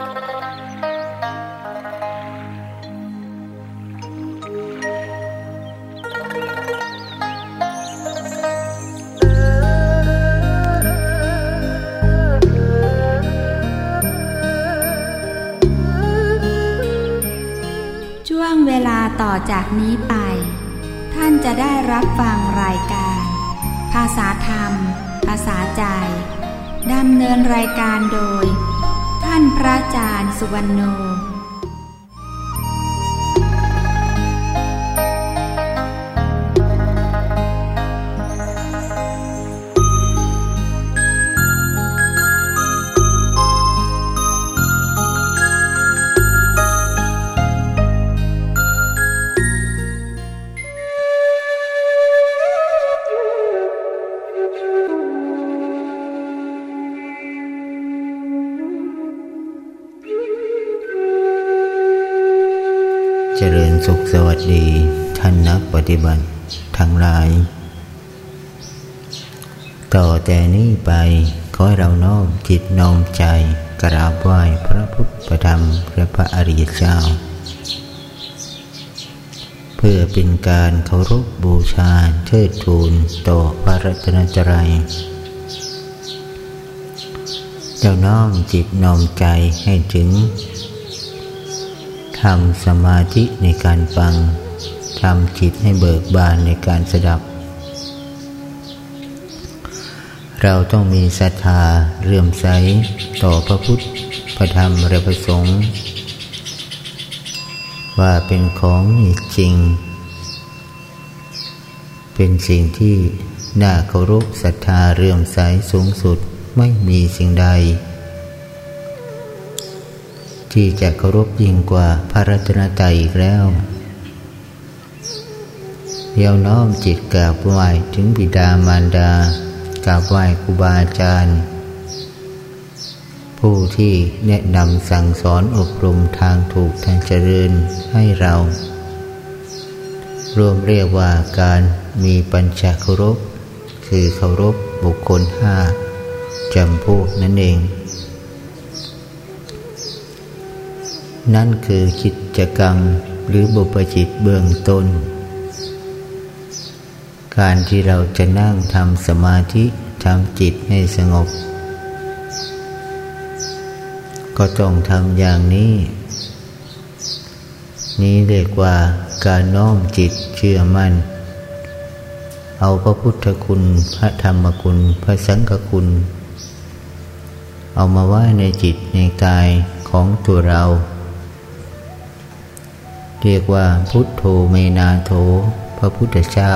ช่วงเวลาต่อจากนี้ไป ท่านจะได้รับฟังรายการ ภาษาธรรม ภาษาใจดำเนินรายการโดยานพระอาจารย์สุวรรณโน ฏิบัติทั้งหลาย ต่อแต่นี้ไปขอให้เราน้อมจิตน้อมใจกราบไหว้พระพุทธธรรมและพระอริยเจ้า เพื่อเป็นการเคารพบูชาเทิดทูนต่อพระรัตนตรัยเราน้อมจิตน้อมใจให้ถึงทำสมาธิในการฟัง ทำจิตให้เบิกบานในการสดับ เราต้องมีศรัทธาเรื่มใสต่อพระพุทธ พระธรรมและพระสงฆ์ว่าเป็นของจริง เป็นสิ่งที่น่าเคารพศรัทธาเรื่มใสสูงสุดไม่มีสิ่งใด ที่จะเคารพยิ่งกว่าพระรัตนตรัยอีกแล้ว เดียวน้อมจิตกราบไหว้ถึงบิดามารดากราบไหว้ครูบาอาจารย์ ผู้ที่แนะนำสั่งสอนอบรมทางถูกทางเจริญให้เรา รวมเรียกว่าการมีปัญจเคารพ คือเคารพบุคคลห้าจำพวกนั่นเอง นั่นคือกิจกรรมหรือบุปจิตเบื้องต้น การที่เราจะนั่งทำสมาธิทำจิตให้สงบ ก็ต้องทำอย่างนี้ นี้เรียกว่าการน้อมจิตเชื่อมัน่น เอาพระพุทธคุณ พระธรรมคุณ พระสังฆคุณ เอามาไว้ในจิตในกายของตัวเรา เรียกว่าพุทโธเมนาโถ พระพุทธเจ้า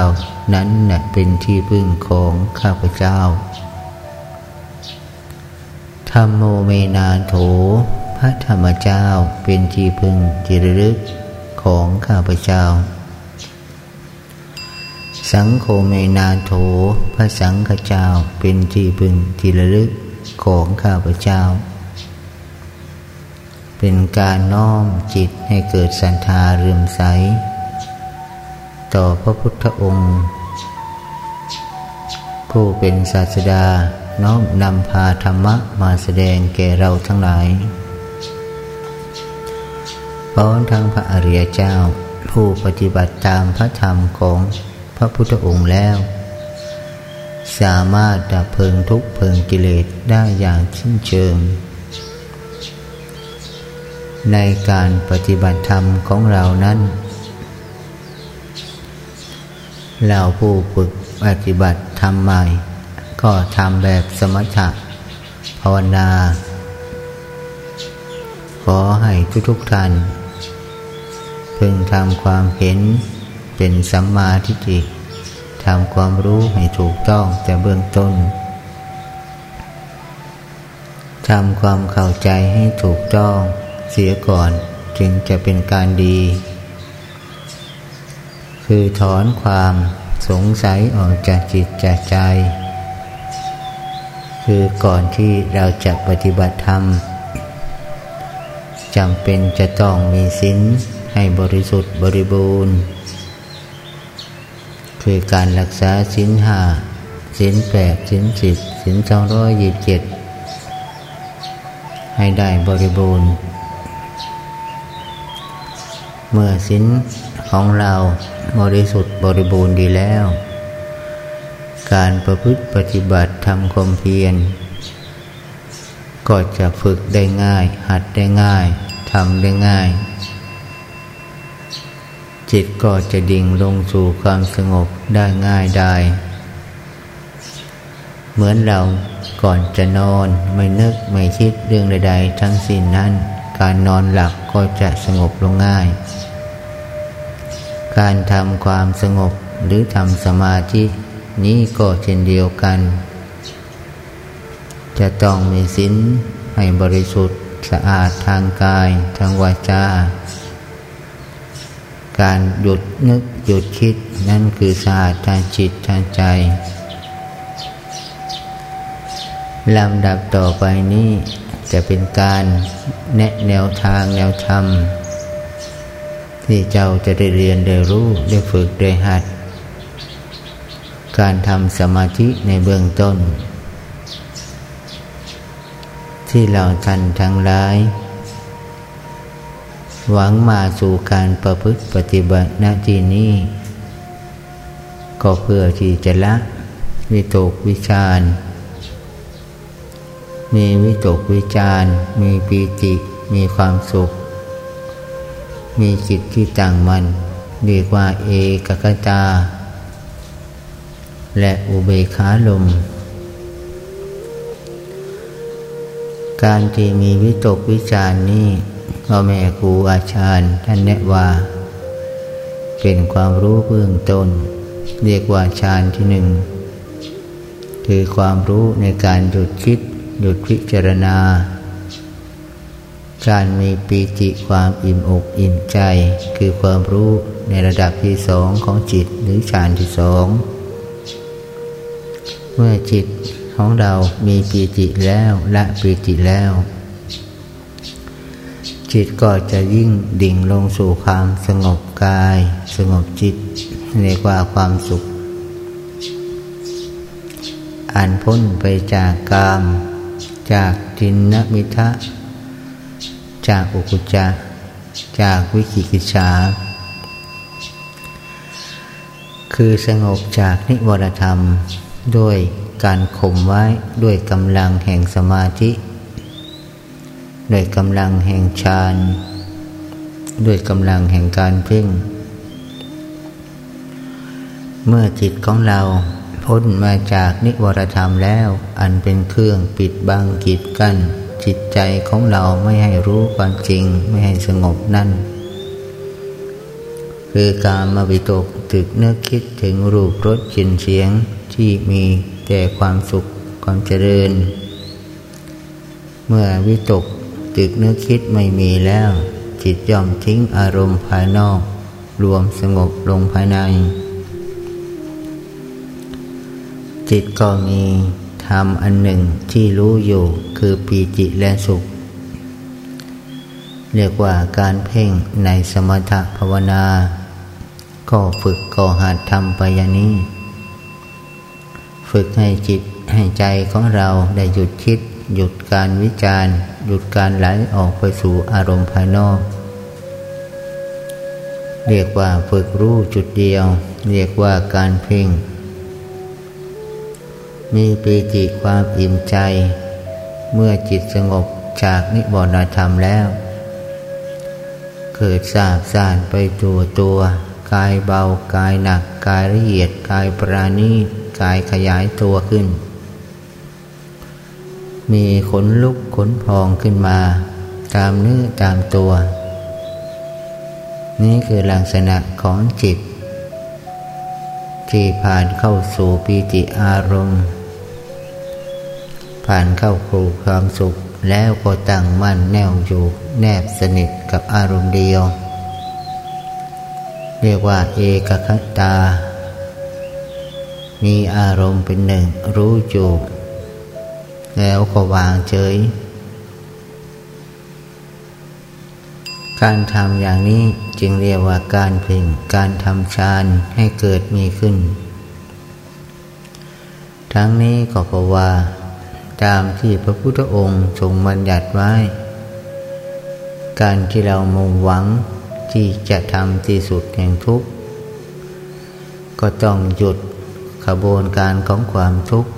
นั้นนะเป็นที่พึ่งของข้าพเจ้าธรรมโมเมนาโถ พระธรรมเจ้าเป็นที่พึ่งจิรลึกของข้าพเจ้า สังโฆเมนาโถ พระสังฆเจ้าเป็นที่พึ่งจิรลึกของข้าพเจ้า เป็นการน้อมจิตให้เกิดศรัทธาเรื่มใส ต่อพระพุทธองค์ ผู้เป็นศาสดาน้อมนำพาธรรมะมาแสดงแก่เราทั้งหลายพร้อมทั้งพระอริยเจ้า ผู้ปฏิบัติตามพระธรรมของพระพุทธองค์แล้ว สามารถดับเพลิงทุกเพลิงกิเลสได้อย่างชิ้นเชิง ในการปฏิบัติธรรมของเรานั้น เราผู้ฝึกปฏิบัติธรรมใหม่ ก็ทำแบบสมถะภาวนา ขอให้ทุกๆท่านพึงทำความเห็นเป็นสัมมาทิฏฐิทำความรู้ให้ถูกต้องแต่เบื้องต้นทำความเข้าใจให้ถูกต้องเสียก่อนจึงจะเป็นการดี คือถอนความสงสัยออกจากจิตจากใจ คือก่อนที่เราจะปฏิบัติธรรมจำเป็นจะต้องมีศีลให้บริสุทธิ์บริบูรณ์ คือการรักษาศีลห้าศีลแปดศีลสิบศีลสองร้อยยี่สิบเจ็ดให้ได้บริบูรณ์ เมื่อสินของเรา บริสุทธิ์บริบูรณ์ดีแล้ว การประพฤติปฏิบัติทำความเพียร ก็จะฝึกได้ง่าย หัดได้ง่ายทำได้ง่าย จิตก็จะดิ่งลงสู่ความสงบได้ง่ายได้ เหมือนเราก่อนจะนอนไม่นึกไม่คิดเรื่องใด ๆ ทั้งสิ้นนั้น การนอนหลับก็จะสงบลงง่าย การทำความสงบหรือทำสมาธินี้ก็เช่นเดียวกัน จะต้องมีศีลให้บริสุทธิ์สะอาดทางกายทางวาจา การหยุดนึกหยุดคิดนั่นคือสะอาดทางจิตทางใจลำดับต่อไปนี้จะเป็นการแนะแนวทางแนวธรรม ที่เจ้าจะได้เรียนได้รู้ได้ฝึกได้หัด การทำสมาธิในเบื้องต้น ที่เราท่านทั้งหลาย หวังมาสู่การประพฤติปฏิบัติหน้าที่นี้ ก็เพื่อที่จะละวิตกวิชารมีวิตกวิจารมีปีติมีความสุข มีจิตที่ตั้งมัน่นเรียกว่าเอกกตา และอุเบขาลม การที่มีวิตกวิจารนี้พ่อแม่ครูอาจารย์ท่านแนะว่า เป็นความรู้เบื้องต้น เรียกว่าฌานที่หนึ่งคือความรู้ในการหยุดคิดหยุดพิจารณา การมีปีติความอิ่มอกอิ่มใจ คือความรู้ในระดับที่สองของจิตหรือฌานที่สองเมื่อจิตของเรามีปีติแล้วละปีติแล้ว จิตก็จะยิ่งดิ่งลงสู่ความสงบกาย สงบจิตเรียกว่าความสุข อันพ้นไปจากกาม จากจินนมิทะ จากอุกุจจาจากวิกิกิจาคือสงบจากนิวรธรรมด้วยการข่มไว้ด้วยกำลังแห่งสมาธิ ด้วยกำลังแห่งฌานด้วยกำลังแห่งการเพ่ง เมื่อจิตของเราพ้นมาจากนิวรธรรมแล้ว อันเป็นเครื่องปิดบังกีดกัน้น จิตใจของเราไม่ให้รู้ความจริงไม่ให้สงบนั่น คือการมาวิตกตึกเนื้อคิดถึงรูปรสกลิ่นเสียงที่มีแต่ความสุขความเจริญ เมื่อวิตกตึกเนื้อคิดไม่มีแล้ว จิตย่อมทิ้งอารมณ์ภายนอก รวมสงบลงภายใน จิตก็มี ธรรมอันหนึ่งที่รู้อยู่คือปีจิและสุข เรียกว่าการเพ่งในสมถภาวนา ก็ฝึกก่อหัดทำไปยานี้ ฝึกให้จิตให้ใจของเราได้หยุดคิด หยุดการวิจารณ์ หยุดการไหลออกไปสู่อารมณ์ภายนอก เรียกว่าฝึกรู้จุดเดียว เรียกว่าการเพ่ง มีปีติความอิ่มใจ เมื่อจิตสงบจากนิวรณธรรมแล้ว เกิดสาบสานไปตัวตัว กายเบากายหนัก กายละเอียดกายปราณีกายขยายตัวขึ้น มีขนลุกขนพองขึ้นมา ตามเนื้อตามตัว นี่คือลักษณะของจิตที่ผ่านเข้าสู่ปีติอารมณ์ ผ่านเข้าครูความสุข แล้วก็ตั้งมั่นแน่วอยู่ แนบสนิทกับอารมณ์เดียว เรียกว่าเอกคตา มีอารมณ์เป็นหนึ่งรู้อยู่ แล้วก็วางเฉย การทำอย่างนี้จึงเรียกว่าการเพ่งการทำฌานให้เกิดมีขึ้น ทั้งนี้ก็เพราะว่า ตามที่พระพุทธองค์ทรงบัญญัติไว้ การที่เรามุ่งหวังที่จะทำที่สุดแห่งทุกข์ ก็ต้องหยุดขบวนการของความทุกข์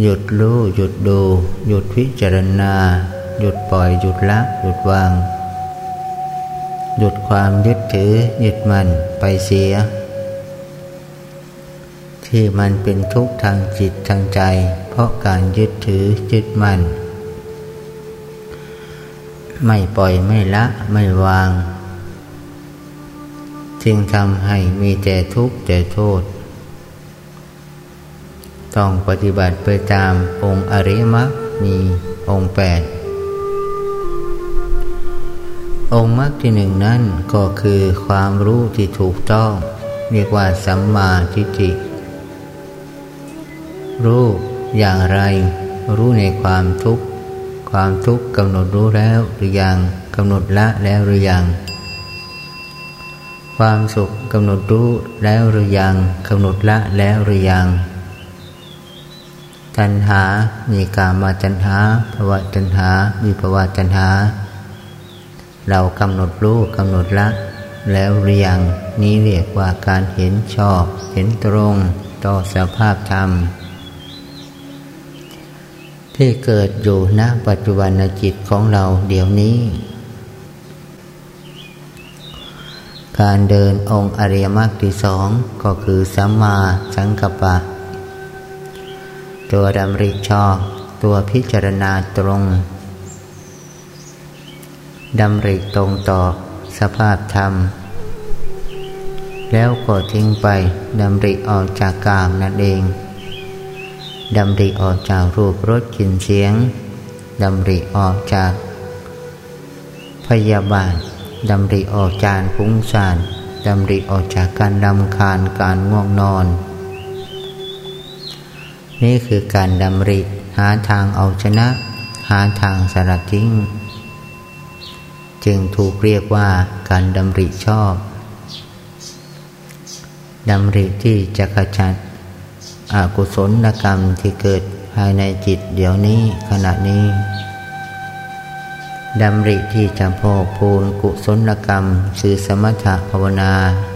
หยุดรู้หยุดดู หยุดพิจารณา หยุดปล่อยหยุดละหยุดวาง หยุดความยึดถือยึดมันไปเสีย ที่มันเป็นทุกข์ทางจิตทางใจ เพราะการยึดถือยึดมันไม่ปล่อยไม่ละไม่วาง จึงทำให้มีแต่ทุกข์แต่โทษ ต้องปฏิบัติไปตามองค์อริมักมีองค์แปดองค์มรรคที่หนึ่งนั้นก็คือความรู้ที่ถูกต้อง เรียกว่าสัมมาทิฏฐิ รู้อย่างไร รู้ในความทุกข์ ความทุกข์กำหนดรู้แล้วหรือยังกำหนดละแล้วหรือยังความสุขกำหนดรู้แล้วหรือยังกำหนดละแล้วหรือยังตัณหา มีกามาตัณหาภวะตัณหามีภวะตัณหา เรากำหนดรู้กำหนดละ แล้วหรือยังนี้เรียกว่าการเห็นชอบ เห็นตรง ต่อสภาพธรรม ที่เกิดอยู่ณปัจจุบันจิตของเราเดี๋ยวนี้ การเดินองค์อริยมรรคที่สองก็คือสัมมาสังกัปปะ ตัวดำริชอบตัวพิจารณาตรงดำริตรงต่อสภาพธรรม แล้วก็ทิ้งไปดำริออกจากกามนั่นเอง ดำริออกจากรูปรสกลิ่นเสียงดำริออกจาก พยาบาทดำริออกจากฟุ้งซ่านดำริออกจากการดำคาญการง่วงนอน นี่คือการดำริหาทางเอาชนะ หาทางสลัดทิ้ง จึงถูกเรียกว่าการดำริชอบดำริที่จะขจัด อกุศลกรรมที่เกิดภายในจิตเดี๋ยวนี้ขณะนี้ดำริที่จะพอกพูนกุศลกรรมสื่อสมถะภาวนา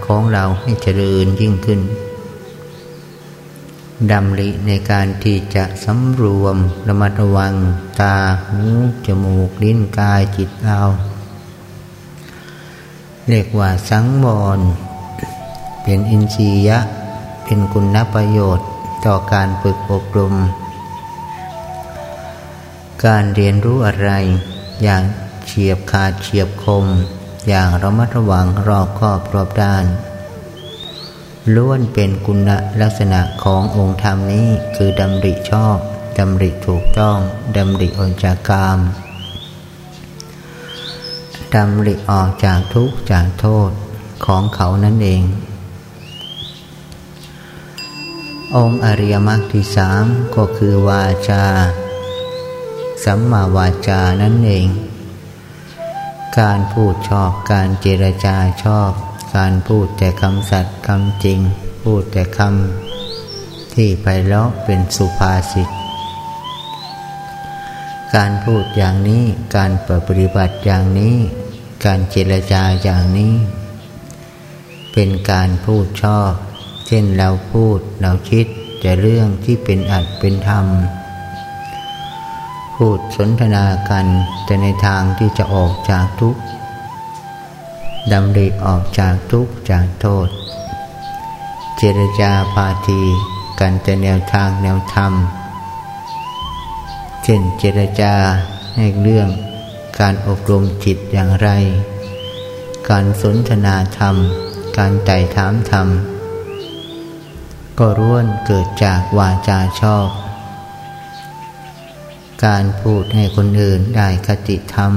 ของเราให้เจริญยิ่งขึ้นดำริในการที่จะสำรวมระมัดระวัง ตา หู จมูก ลิ้น กาย จิตเรา เรียกว่าสังวร เป็นอินทรียะ เป็นคุณประโยชน์ ต่อการฝึกอบรม การเรียนรู้อะไร อย่างเฉียบขาดเฉียบคม อย่างระมัดระวังรอบคอบรอบด้านล้วนเป็นคุณลักษณะขององค์ธรรมนี้คือดำริชอบดำริถูกต้องดำริออกจากกามดำริออกจากทุกข์จากโทษของเขานั่นเอง องค์อริยมรรคที่สามก็คือวาจา สัมมาวาจานั่นเอง การพูดชอบการเจรจาชอบ การพูดแต่คำสัตย์คำจริง พูดแต่คำที่ไปแล้วเป็นสุภาษิตการพูดอย่างนี้การปฏิบัติอย่างนี้ การเจรจาอย่างนี้ เป็นการพูดชอบ เช่นเราพูดเราคิดแต่เรื่องที่เป็นอัดเป็นธรรม พูดสนทนากันแต่ในทางที่จะออกจากทุกข์ดำริออกจากทุกข์จากโทษ เจรจาพาทีกันแต่แนวทางแนวธรรม เช่นเจรจาให้เรื่องการอบรมจิตอย่างไร การสนทนาธรรม การไต่ถามธรรม ก็ร่วนเกิดจากวาจาชอบ การพูดให้คนอื่นได้คติธรรม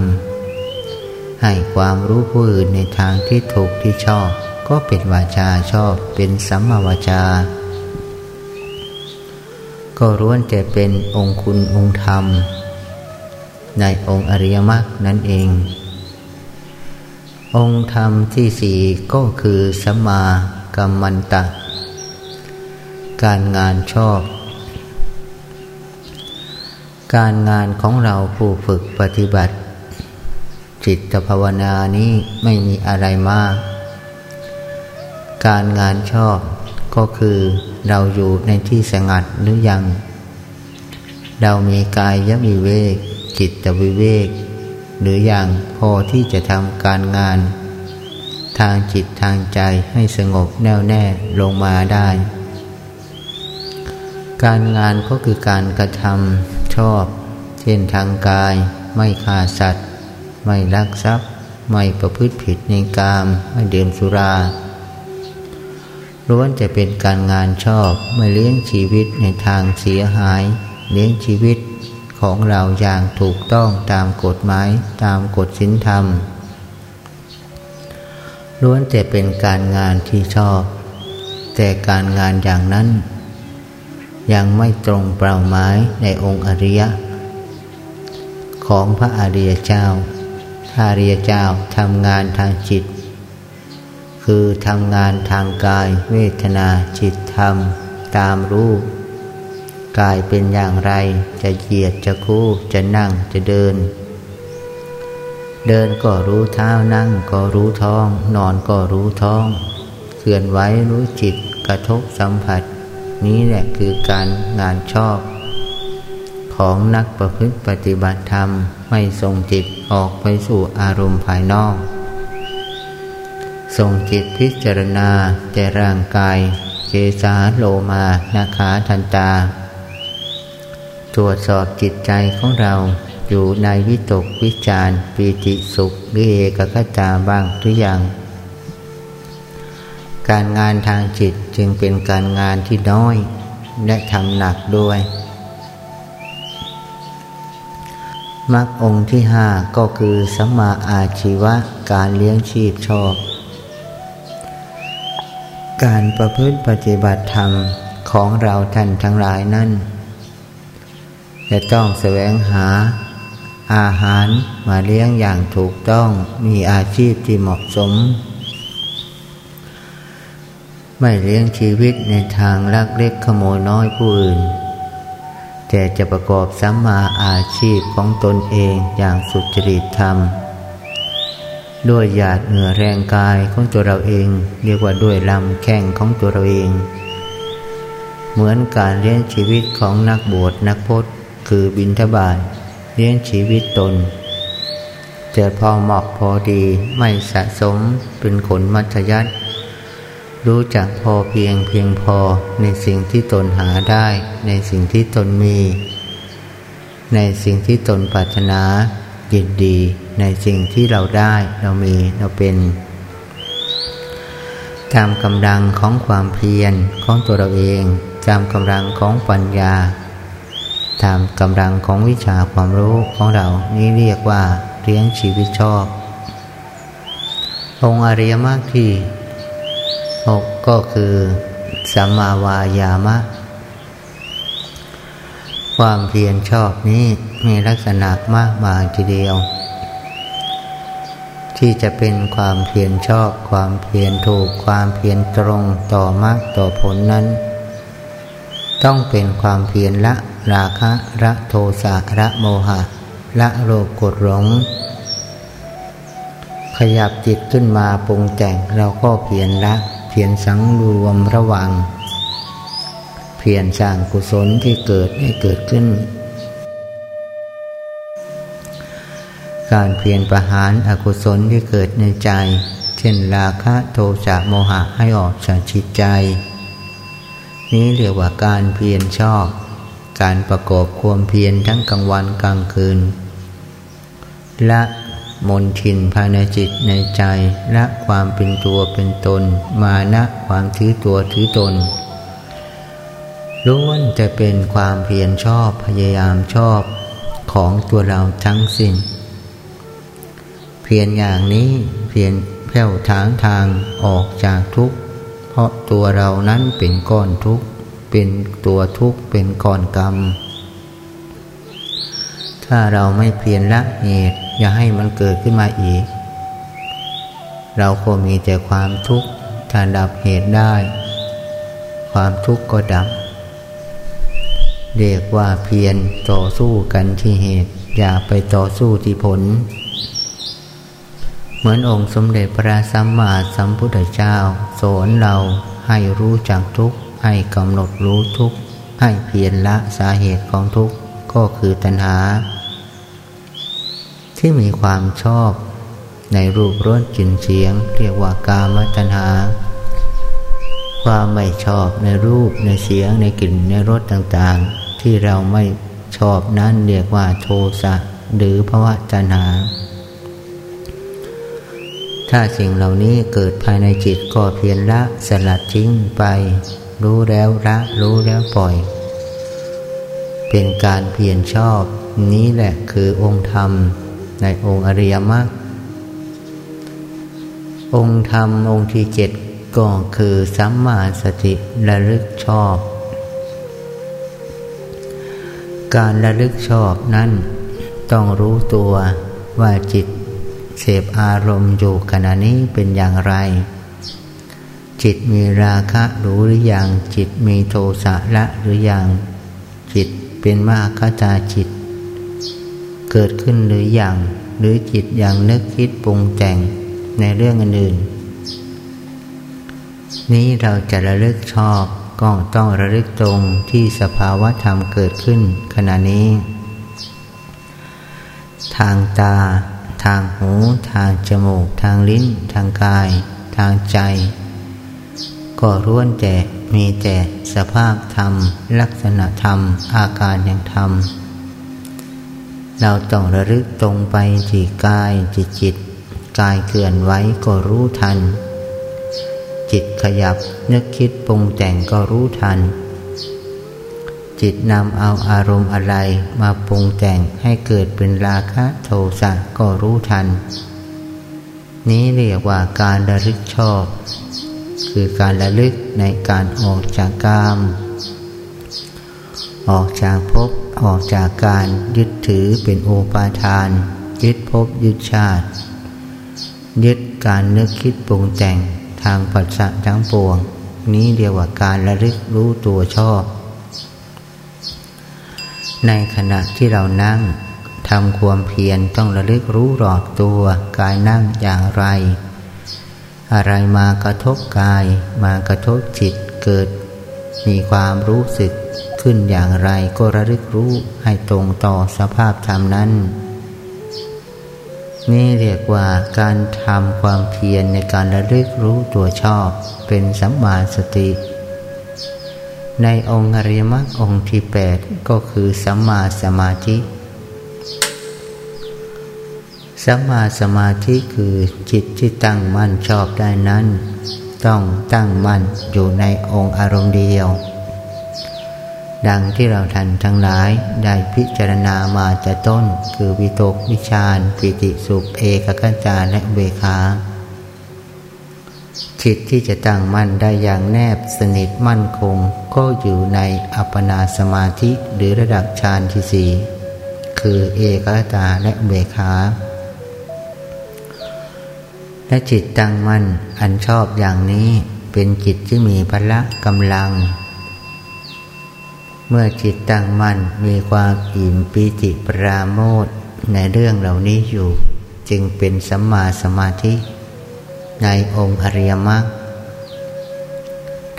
ให้ความรู้ผู้อื่นในทางที่ถูกที่ชอบ ก็เป็นวาจาชอบเป็นสัมมาวาจาก็ร่วนแต่เป็นองคุณองคธรรม ในองค์อริยมรรคนั่นเอง องค์ธรรมที่สี่ก็คือสัมมากัมมันตะ การงานชอบ การงานของเราผู้ฝึกปฏิบัติ จิตภาวนานี้ไม่มีอะไรมาก การงานชอบก็คือเราอยู่ในที่สงัดหรือยัง เรามีกายยวิเวกจิตวิเวก หรืออย่างพอที่จะทำการงาน ทางจิตทางใจให้สงบแน่วแน่ลงมาได้ การงานก็คือการกระทำชอบ เช่นทางกาย ไม่ฆ่าสัตว์ ไม่ลักทรัพย์ ไม่ประพฤติผิดในกาม ไม่ดื่มสุราล้วนจะเป็นการงานชอบไม่เลี้ยงชีวิตในทางเสียหาย เลี้ยงชีวิตของเราอย่างถูกต้องตามกฎหมายตามกฎศีลธรรมล้วนจะเป็นการงานที่ชอบ แต่การงานอย่างนั้น ยังไม่ตรงเป้าหมายในองค์อริยะ ของพระอริยเจ้าพระอริยเจ้าทำงานทางจิต คือทำงานทางกายเวทนาจิตธรรม ตามรู้กายเป็นอย่างไรจะเหยียดจะคู่จะนั่งจะเดิน เดินก็รู้เท้านั่งก็รู้ท้อง นอนก็รู้ท้องเคลื่อนไหวรู้จิตกระทบสัมผัส นี้แหละคือการงานชอบ ของนักประพฤติปฏิบัติธรรมไม่ส่งจิตออกไปสู่อารมณ์ภายนอกส่งจิตพิจารณาแต่ร่างกายเจสาโลมานาขาทันตา ตรวจสอบจิตใจของเราอยู่ในวิตกวิจารปีติสุขหรือเอกคตาบ้างทุกอย่าง การงานทางจิตจึงเป็นการงานที่น้อย และทำหนักด้วยมรรคองค์ที่ห้าก็คือสัมมาอาชีวะการเลี้ยงชีพชอบ การประพฤติปฏิบัติธรรมของเราท่านทั้งหลายนั้นจะต้องแสวงหาอาหารมาเลี้ยงอย่างถูกต้องมีอาชีพที่เหมาะสม ไม่เลี้ยงชีวิตในทางลักเล็กขโมยน้อยผู้อื่น แต่จะประกอบสัมมาอาชีพของตนเองอย่างสุจริตธรรม ด้วยหยาดเหงื่อแรงกายของตัวเราเอง เรียกว่าด้วยลำแข้งของตัวเราเอง เหมือนการเลี้ยงชีวิตของนักบวชนักพจน์ คือบินทบาทเลี้ยงชีวิตตนจะพอเหมาะพอดีไม่สะสมเป็นขนมัธยัติ รู้จักพอเพียงเพียงพอในสิ่งที่ตนหาได้ ในสิ่งที่ตนมี ในสิ่งที่ตนปรารถนายินดี ในสิ่งที่เราได้เรามีเราเป็นตามกำลังของความเพียรของตัวเราเองตามกำลังของปัญญาตามกำลังของวิชาความรู้ของเรานี่เรียกว่าเลี้ยงชีวิตชอบ องค์อริยมรรคที่ หกก็คือสัมมาวายามะ ความเพียรชอบนี้มีลักษณะมากมายทีเดียว ที่จะเป็นความเพียรชอบ ความเพียรถูก ความเพียรตรงต่อมรรคต่อผลนั้น ต้องเป็นความเพียรละราคะระโทสะระโมหะ ละโลภกดหลงขยับจิตขึ้นมาปรุงแต่งเราก็เพียรละ เพียรสังรวมระวัง เพียรสร้างกุศลที่เกิดให้เกิดขึ้น การเพียรประหารอกุศลที่เกิดในใจ เช่นราคะโทสะโมหะให้ออกจากจิตใจ นี้เรียกว่าการเพียรชอบ การประกอบความเพียรทั้งกลางวันกลางคืนและ มนทินภายในจิตในใจและความเป็นตัวเป็นตน มานะความถือตัวถือตนล้วนจะเป็นความเพียรชอบพยายามชอบของตัวเราทั้งสิ้น เพียรอย่างนี้เพียรแผ่วทางทางออกจากทุกข์ เพราะตัวเรานั้นเป็นก้อนทุกข์ เป็นตัวทุกข์ เป็นก้อนกรรม ถ้าเราไม่เพียรละเหตุ อย่าให้มันเกิดขึ้นมาอีก เราก็มีแต่ความทุกข์ถ้าดับเหตุได้ ความทุกข์ก็ดับ เรียกว่าเพียรต่อสู้กันที่เหตุ อย่าไปต่อสู้ที่ผล เหมือนองค์สมเด็จพระสัมมาสัมพุทธเจ้า สอนเราให้รู้จักทุกข์ ให้กำหนดรู้ทุกข์ ให้เพียรละสาเหตุของทุกข์ ก็คือตัณหา ที่มีความชอบในรูปรสกลิ่นเสียง เรียกว่ากามตัณหา ความไม่ชอบในรูปในเสียงในกลิ่นในรสต่างๆ ที่เราไม่ชอบนั้นเรียกว่าโทสะหรือภวะตัณหา ถ้าสิ่งเหล่านี้เกิดภายในจิตก็เพียรละสลัดทิ้งไป รู้แล้วละรู้แล้วปล่อย เป็นการเพียรชอบนี้แหละคือองค์ธรรม ในองค์อริยมรรคองค์ธรรมองค์ที่เจ็ดก็คือสัมมาสติระลึกชอบ การระลึกชอบนั้นต้องรู้ตัวว่าจิตเสพอารมณ์อยู่ขณะนี้เป็นอย่างไร จิตมีราคะรู้หรือยังจิตมีโทสะละหรือยังจิตเป็นมาคตาจิต เกิดขึ้นหรืออยังหรือจิตยังนึกคิดปรุงแต่งในเรื่องอื่น นี้เราจะระลึกชอบก็ต้องระลึกตรงที่สภาวะธรรมเกิดขึ้นขณะนี้ ทางตา ทางหู ทางจมูก ทางลิ้น ทางกาย ทางใจ ก็ร้วนแต่มีแต่สภาพธรรม ลักษณะธรรม อาการแห่งธรรม เราต้องระลึกตรงไปที่กายจิตจิต กายเคลื่อนไหวก็รู้ทัน จิตขยับนึกคิดปรุงแต่งก็รู้ทัน จิตนำเอาอารมณ์อะไรมาปรุงแต่งให้เกิดเป็นราคะโทสะก็รู้ทัน นี้เรียกว่าการระลึกชอบ คือการระลึกในการออกจากกาม ออกจากภพ ออกจากการยึดถือเป็นโอปาทาน ยึดภพยึดชาติ ยึดการนึกคิดปรุงแต่งทางปัจจัทั้งปวง นี้เรียกว่าการระลึกรู้ตัวชอบ ในขณะที่เรานั่งทำความเพียรต้องระลึกรู้รอบตัวกายนั่งอย่างไร อะไรมากระทบกาย มากระทบจิตเกิด มีความรู้สึก ขึ้นอย่างไรก็ระลึกรู้ให้ตรงต่อสภาพธรรมนั้น นี่เรียกว่าการทำความเพียรในการระลึกรู้ตัวชอบเป็นสัมมาสติ ในองค์อริยมรรคองค์ที่แปดก็คือสัมมาสมาธิสัมมาสมาธิคือจิตที่ตั้งมั่นชอบได้นั้น ต้องตั้งมั่นอยู่ในองค์อารมณ์เดียว ดังที่เราท่านทั้งหลายได้พิจารณามาแต่ต้น คือวิตกวิชานปิติสุขเอกกัจจาและเบคาจิตที่จะตั้งมั่นได้อย่างแนบสนิทมั่นคง ก็อยู่ในอัปปนาสมาธิหรือระดับฌานที่สี่คือเอกตตาและเบคาและจิตตั้งมั่นอันชอบอย่างนี้เป็นจิตที่มีพละกำลัง เมื่อจิตตั้งมั่นมีความอิ่มปีติปราโมทในเรื่องเหล่านี้อยู่ จึงเป็นสัมมาสมาธิในองค์อริยมรรค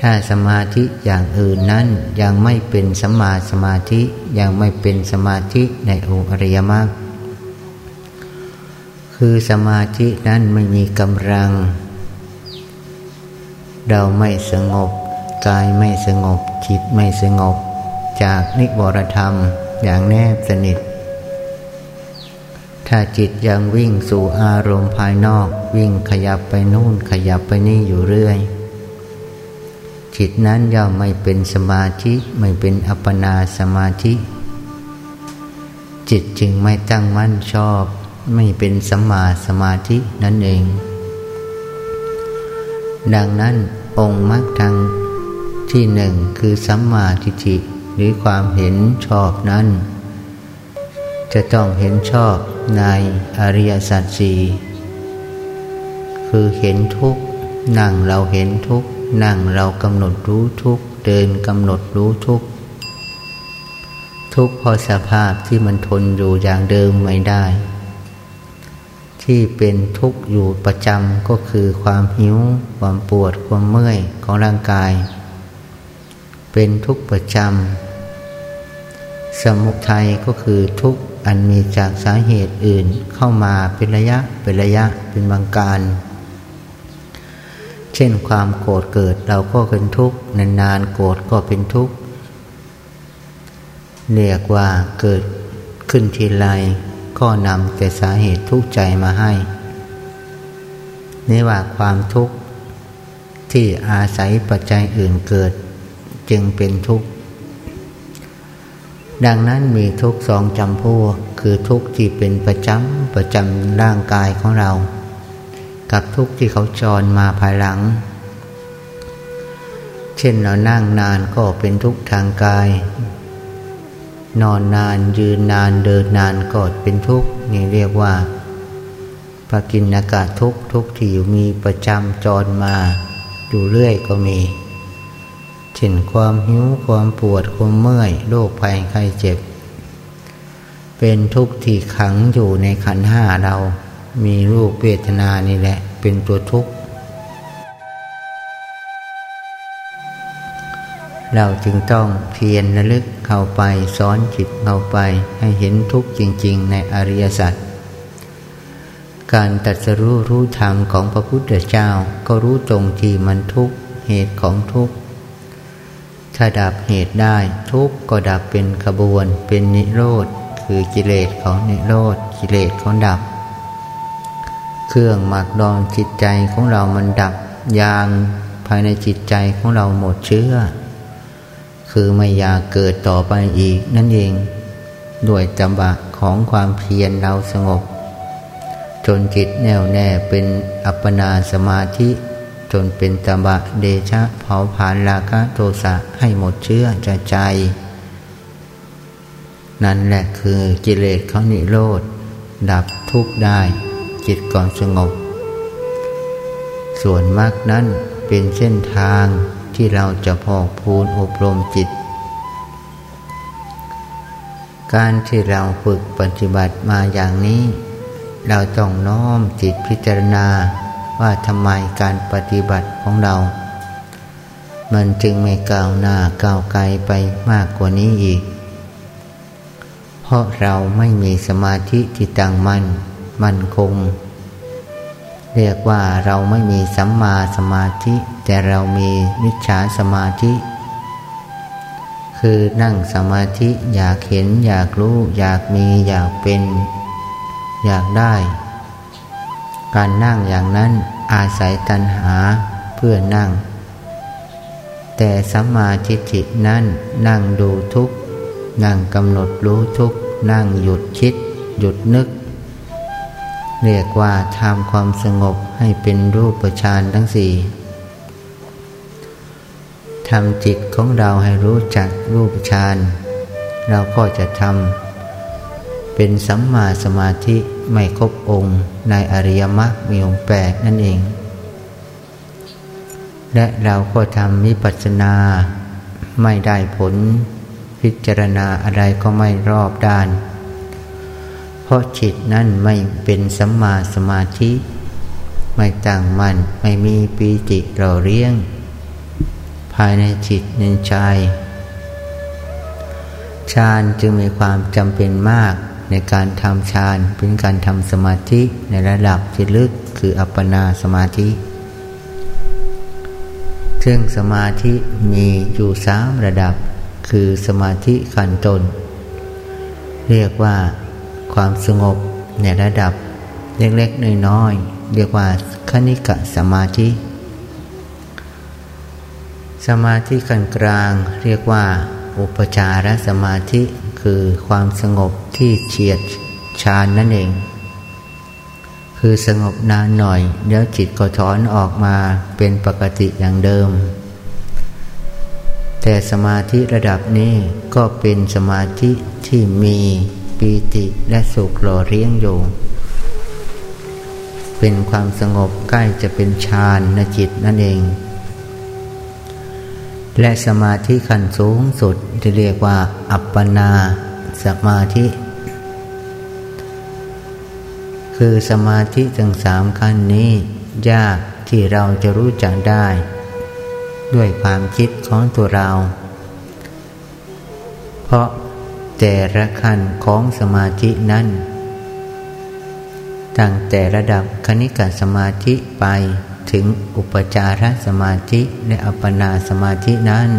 ถ้าสมาธิอย่างอื่นนั้นยังไม่เป็นสัมมาสมาธิยังไม่เป็นสมาธิในองค์อริยมรรคคือสมาธินั้นไม่มีกำลัง เราไม่สงบ กายไม่สงบจิตไม่สงบ จากนิวรธรรมอย่างแนบสนิท ถ้าจิตยังวิ่งสู่อารมณ์ภายนอก วิ่งขยับไปนู่นขยับไปนี่อยู่เรื่อย จิตนั้นย่อมไม่เป็นสมาธิไม่เป็นอัปปนาสมาธิ จิตจึงไม่ตั้งมั่นชอบ ไม่เป็นสัมมาสมาธินั่นเอง ดังนั้นองค์มรรคทางที่หนึ่งคือสัมมาทิฏฐิ หรือความเห็นชอบนั้น จะต้องเห็นชอบในอริยสัจสี่คือเห็นทุกนั่งเราเห็นทุกนั่งเรากำหนดรู้ทุกเดินกำหนดรู้ทุกทุกข์เพราะสภาพที่มันทนอยู่อย่างเดิมไม่ได้ ที่เป็นทุกข์อยู่ประจำก็คือความหิว ความปวดความเมื่อยของร่างกาย เป็นทุกข์ประจำ สมุทัยก็คือทุกอันมีจากสาเหตุอื่นเข้ามาเป็นระยะเป็นระยะเป็นบางการ เช่นความโกรธเกิดเราก็เป็นทุกข์นานๆโกรธก็เป็นทุกข์เรียกว่าเกิดขึ้นทีไรก็นำแต่สาเหตุทุกข์ใจมาให้นี่ว่าความทุกข์ที่อาศัยปัจจัยอื่นเกิด จึงเป็นทุกข์ ดังนั้นมีทุกสองจำพวกคือทุกที่เป็นประจำประจำร่างกายของเรา กับทุกที่เขาจรมาภายหลัง เช่นเรานั่งนานก็เป็นทุกทางกาย นอนนานยืนนานเดินนานก็เป็นทุกนี่เรียกว่าปกินอากาศทุกทุกที่อยู่มีประจำจรมาอยู่เรื่อยก็มี เช่นความหิวความปวดความเมื่อยโรคภัยไข้เจ็บ เป็นทุกข์ที่ขังอยู่ในขันห้าเรา มีรูปเวทนานี่แหละ เป็นตัวทุกข์ เราจึงต้องเพียรระลึกเข้าไปสอนจิตเข้าไปให้เห็นทุกข์จริง ๆ ในอริยสัจการตัดสรู้รู้ธรรมของพระพุทธเจ้าก็รู้ตรงที่มันทุกข์เหตุของทุกข์ ถ้าดับเหตุได้ ทุกก็ดับเป็นขบวน เป็นนิโรธ คือกิเลสของนิโรธ กิเลสของดับ เครื่องหมักดองจิตใจของเรามันดับยางภายในจิตใจของเราหมดเชื้อ คือไม่อยากเกิดต่อไปอีกนั่นเอง ด้วยจำบะของความเพียรเราสงบ จนจิตแน่วแน่เป็นอัปปนาสมาธิ จนเป็นจำบะเดชะเผาผลาญราคะโทสะให้หมดเชื้อจะใจ นั่นแหละคือกิเลสเขานิโรธ ดับทุกข์ได้ จิตก่อนสงบ ส่วนมากนั้นเป็นเส้นทางที่เราจะพอกพูนอบรมจิต การที่เราฝึกปฏิบัติมาอย่างนี้ เราต้องน้อมจิตพิจารณา ว่าทำไมการปฏิบัติของเรา มันจึงไม่ก้าวหน้าก้าวไกลไปมากกว่านี้อีก เพราะเราไม่มีสมาธิที่ตั้งมัน่นมั่นคง เรียกว่าเราไม่มีสัมมาสมาธิ แต่เรามีมิจฉาสมาธิ คือนั่งสมาธิอยากเห็นอยากรู้ อยากมีอยากเป็น อยากได้ การนั่งอย่างนั้นอาศัยตัณหาเพื่อนั่ง แต่สัมมาทิฏฐินั้น นั่งดูทุกนั่งกำหนดรู้ทุกนั่งหยุดคิด หยุดนึก เรียกว่าทำความสงบให้เป็นรูปฌานทั้งสี่ทำจิตของเราให้รู้จักรูปฌานเราก็จะทำเป็นสัมมาสมาธิ ไม่ครบองค์ในอริยมรรคมีองค์แปดนั่นเอง และเราก็ทำมิปัสนา ไม่ได้ผลพิจารณาอะไรก็ไม่รอบด้าน เพราะจิตนั่นไม่เป็นสัมมาสมาธิ ไม่ตั้งมัน่นไม่มีปีติเราเลี้ยง ภายในจิตในใจฌานจึงมีความจำเป็นมาก ในการทำฌานเป็นการทำสมาธิในระดับที่ลึกคืออัปปนาสมาธิ ซึ่งสมาธิมีอยู่สามระดับ คือสมาธิขั้นต้นเรียกว่าความสงบในระดับเล็กๆน้อยๆเรียกว่าคณิกะสมาธิ สมาธิกลางกลางเรียกว่าอุปจารสมาธิ คือความสงบที่เฉียดชานนั่นเอง คือสงบนานหน่อย เดี๋ยวจิตก็ถอนออกมาเป็นปกติอย่างเดิม แต่สมาธิระดับนี้ก็เป็นสมาธิที่มีปีติและสุขหล่อเลี้ยงอยู่ เป็นความสงบใกล้จะเป็นฌานนจิตนั่นเอง และสมาธิขั้นสูงสุดที่เรียกว่าอัปปนาสมาธิ คือสมาธิทั้งสามขั้นนี้ ยากที่เราจะรู้จักได้ ด้วยความคิดของตัวเรา เพราะแต่ละขั้นของสมาธินั้นตั้งแต่ระดับคณิกสมาธิไป ถึงอุปจารสมาธิและอัปปนาสมาธินั้น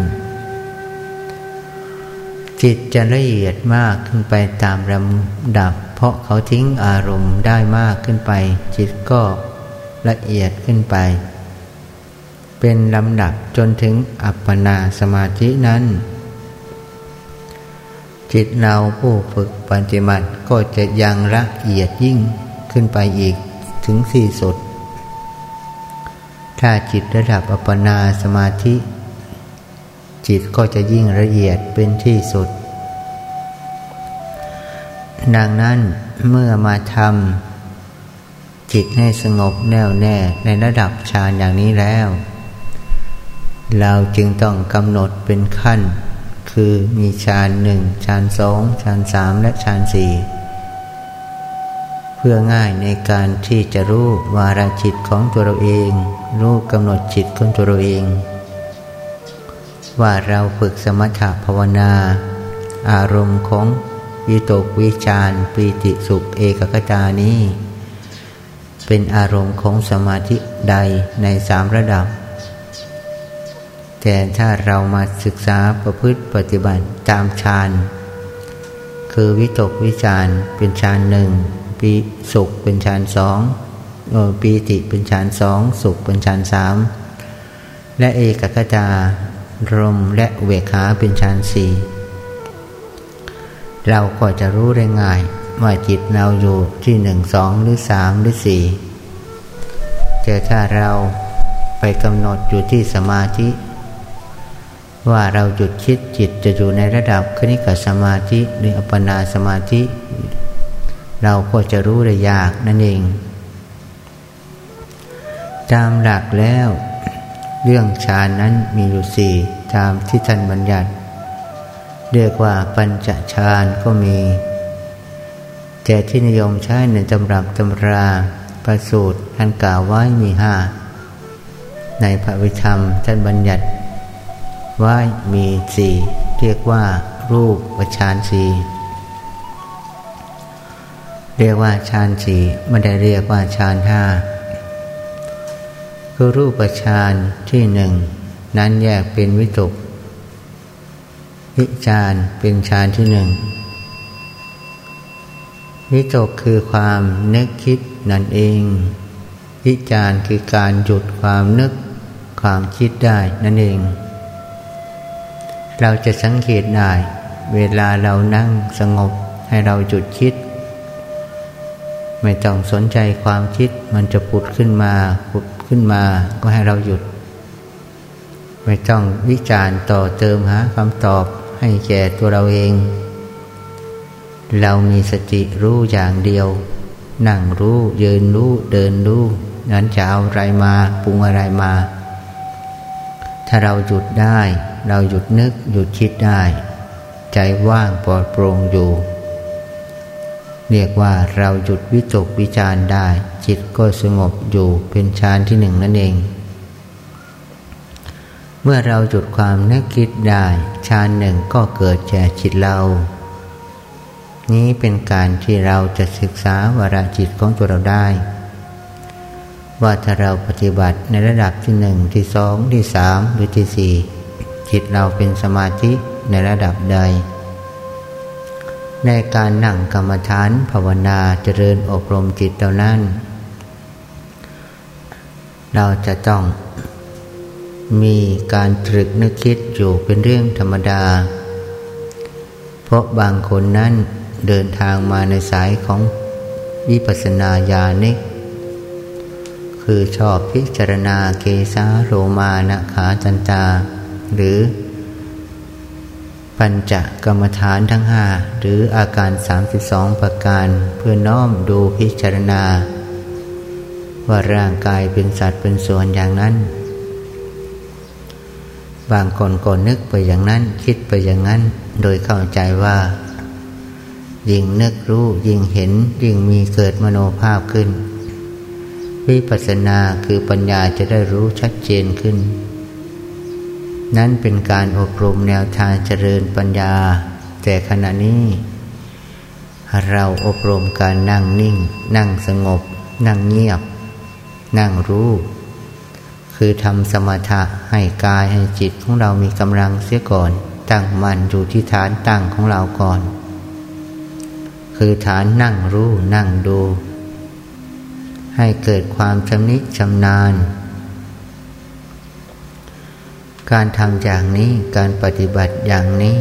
จิตจะละเอียดมากขึ้นไปตามลำดับ เพราะเขาทิ้งอารมณ์ได้มากขึ้นไป จิตก็ละเอียดขึ้นไป เป็นลำดับจนถึงอัปปนาสมาธินั้น จิตเราผู้ฝึกปฏิบัติก็จะยังละเอียดยิ่งขึ้นไปอีกถึงสี่สุด ถ้าจิตระดับอัปปนาสมาธิ จิตก็จะยิ่งละเอียดเป็นที่สุด ดังนั้นเมื่อมาทำจิตให้สงบแน่วแน่ในระดับฌานอย่างนี้แล้ว เราจึงต้องกำหนดเป็นขั้น คือมีฌานหนึ่งฌานสองฌานสามและฌานสี่เพื่อง่ายในการที่จะรู้วาระจิตของตัวเราเอง รู้กำหนดจิตของตัวเราเอง ว่าเราฝึกสมถะภาวนา อารมณ์ของวิตกวิจารปีติสุขเอกกตานี้ เป็นอารมณ์ของสมาธิใดในสามระดับ แต่ถ้าเรามาศึกษาประพฤติปฏิบัติตามฌานคือวิตกวิจารเป็นฌานหนึ่งปีสุขเป็นฌานสอง ปีติเป็นฌานสองสุขเป็นฌานสามและเอกคตารมและเวขาเป็นฌานสี่เราก็จะรู้ได้ง่ายว่าจิตเราอยู่ที่หนึ่งสองหรือสามหรือสี่แต่ถ้าเราไปกำหนดอยู่ที่สมาธิ ว่าเราหยุดคิดจิตจะอยู่ในระดับคณิกสมาธิหรืออัปปนาสมาธิ เราก็จะรู้ได้ยากนั่นเอง ตามหลักแล้ว เรื่องฌานนั้นมีอยู่สี่ตามที่ท่านบัญญัติ เรียกว่าปัญจฌานก็มี แต่ที่นิยมใช้ในตำรับตำราประสูตรท่านกล่าวไว้มีห้าในพระวิธรรมท่านบัญญัติไว้มีสี่เรียกว่า รูปฌานสี่เรียกว่าฌานสี่ไม่ได้เรียกว่าฌานห้า คือรูปฌานที่หนึ่งนั้นแยกเป็นวิตกวิจารเป็นฌานที่หนึ่งวิตกคือความนึกคิดนั่นเอง วิจารคือการหยุดความนึกความคิดได้นั่นเอง เราจะสังเกตได้ เวลาเรานั่งสงบให้เราหยุดคิด ไม่ต้องสนใจความคิดมันจะผุดขึ้นมาผุดขึ้นมาก็ให้เราหยุด ไม่ต้องวิจารณ์ต่อเติมหาคำตอบให้แก่ตัวเราเอง เรามีสติรู้อย่างเดียว นั่งรู้ยืนรู้เดินรู้นั้นจะเอาอะไรมาปรุงอะไรมา ถ้าเราหยุดได้ เราหยุดนึกหยุดคิดได้ ใจว่างปลอดโปร่งอยู่ เรียกว่าเราหยุดวิตกวิจารได้ จิตก็สงบอยู่เป็นฌานที่หนึ่งนั่นเอง เมื่อเราหยุดความนึกคิดได้ฌานหนึ่งก็เกิดแก่จิตเรา นี้เป็นการที่เราจะศึกษาวาระจิตของตัวเราได้ ว่าถ้าเราปฏิบัติในระดับที่หนึ่งที่สองที่สามหรือที่สี่จิตเราเป็นสมาธิในระดับใด ในการนั่งกรรมฐานภาวนาเจริญอบรมจิตเท่านั้น เราจะต้องมีการตรึกนึกคิดอยู่เป็นเรื่องธรรมดา เพราะบางคนนั้นเดินทางมาในสายของวิปัสสนาญาณิกคือชอบพิจารณาเกสาโรมานะขาจันตา หรือ ปัญจกรรมฐานทั้งห้าหรืออาการ 32 ประการเพื่อน้อมดูพิจารณา ว่าร่างกายเป็นสัตว์เป็นส่วนอย่างนั้น บางคนก็นึกไปอย่างนั้น คิดไปอย่างนั้น โดยเข้าใจว่า ยิ่งนึกรู้ยิ่งเห็นยิ่งมีเกิดมโนภาพขึ้น วิปัสสนาคือปัญญาจะได้รู้ชัดเจนขึ้น นั้นเป็นการอบรมแนวทางเจริญปัญญา แต่ขณะนี้ เราอบรมการนั่งนิ่ง นั่งสงบ นั่งเงียบ นั่งรู้ คือทำสมถะให้กายให้จิตของเรามีกำลังเสียก่อน ตั้งมันอยู่ที่ฐานตั้งของเราก่อน คือฐานนั่งรู้นั่งดู ให้เกิดความชำนิชำนาญ การทำอย่างนี้การปฏิบัติอย่างนี้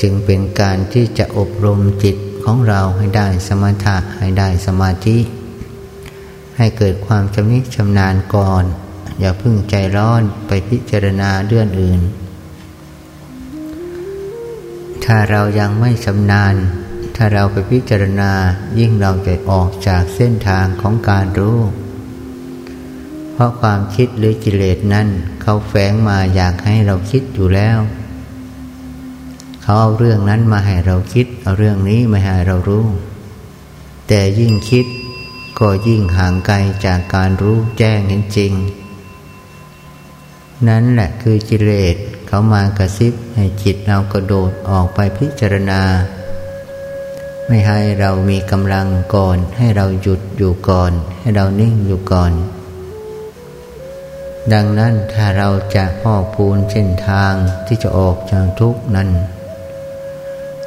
จึงเป็นการที่จะอบรมจิตของเราให้ได้สมถะให้ได้สมาธิ ให้เกิดความชำนิชำนาญก่อน อย่าพึ่งใจร้อนไปพิจารณาเรื่องอื่น ถ้าเรายังไม่ชำนาญ ถ้าเราไปพิจารณายิ่งเราจะออกจากเส้นทางของการรู้ เพราะความคิดหรือกิเลสนั้น เขาแฝงมาอยากให้เราคิดอยู่แล้ว เขาเอาเรื่องนั้นมาให้เราคิด เอาเรื่องนี้มาให้เรารู้ แต่ยิ่งคิดก็ยิ่งห่างไกลจากการรู้แจ้งเห็นจริง นั้นแหละคือกิเลสเขามากระซิบให้จิตเรากระโดดออกไปพิจารณา ไม่ให้เรามีกำลังก่อน ให้เราหยุดอยู่ก่อน ให้เรานิ่งอยู่ก่อน ดังนั้นถ้าเราจะพอกพูนเส้นทางที่จะออกจากทุกนั้น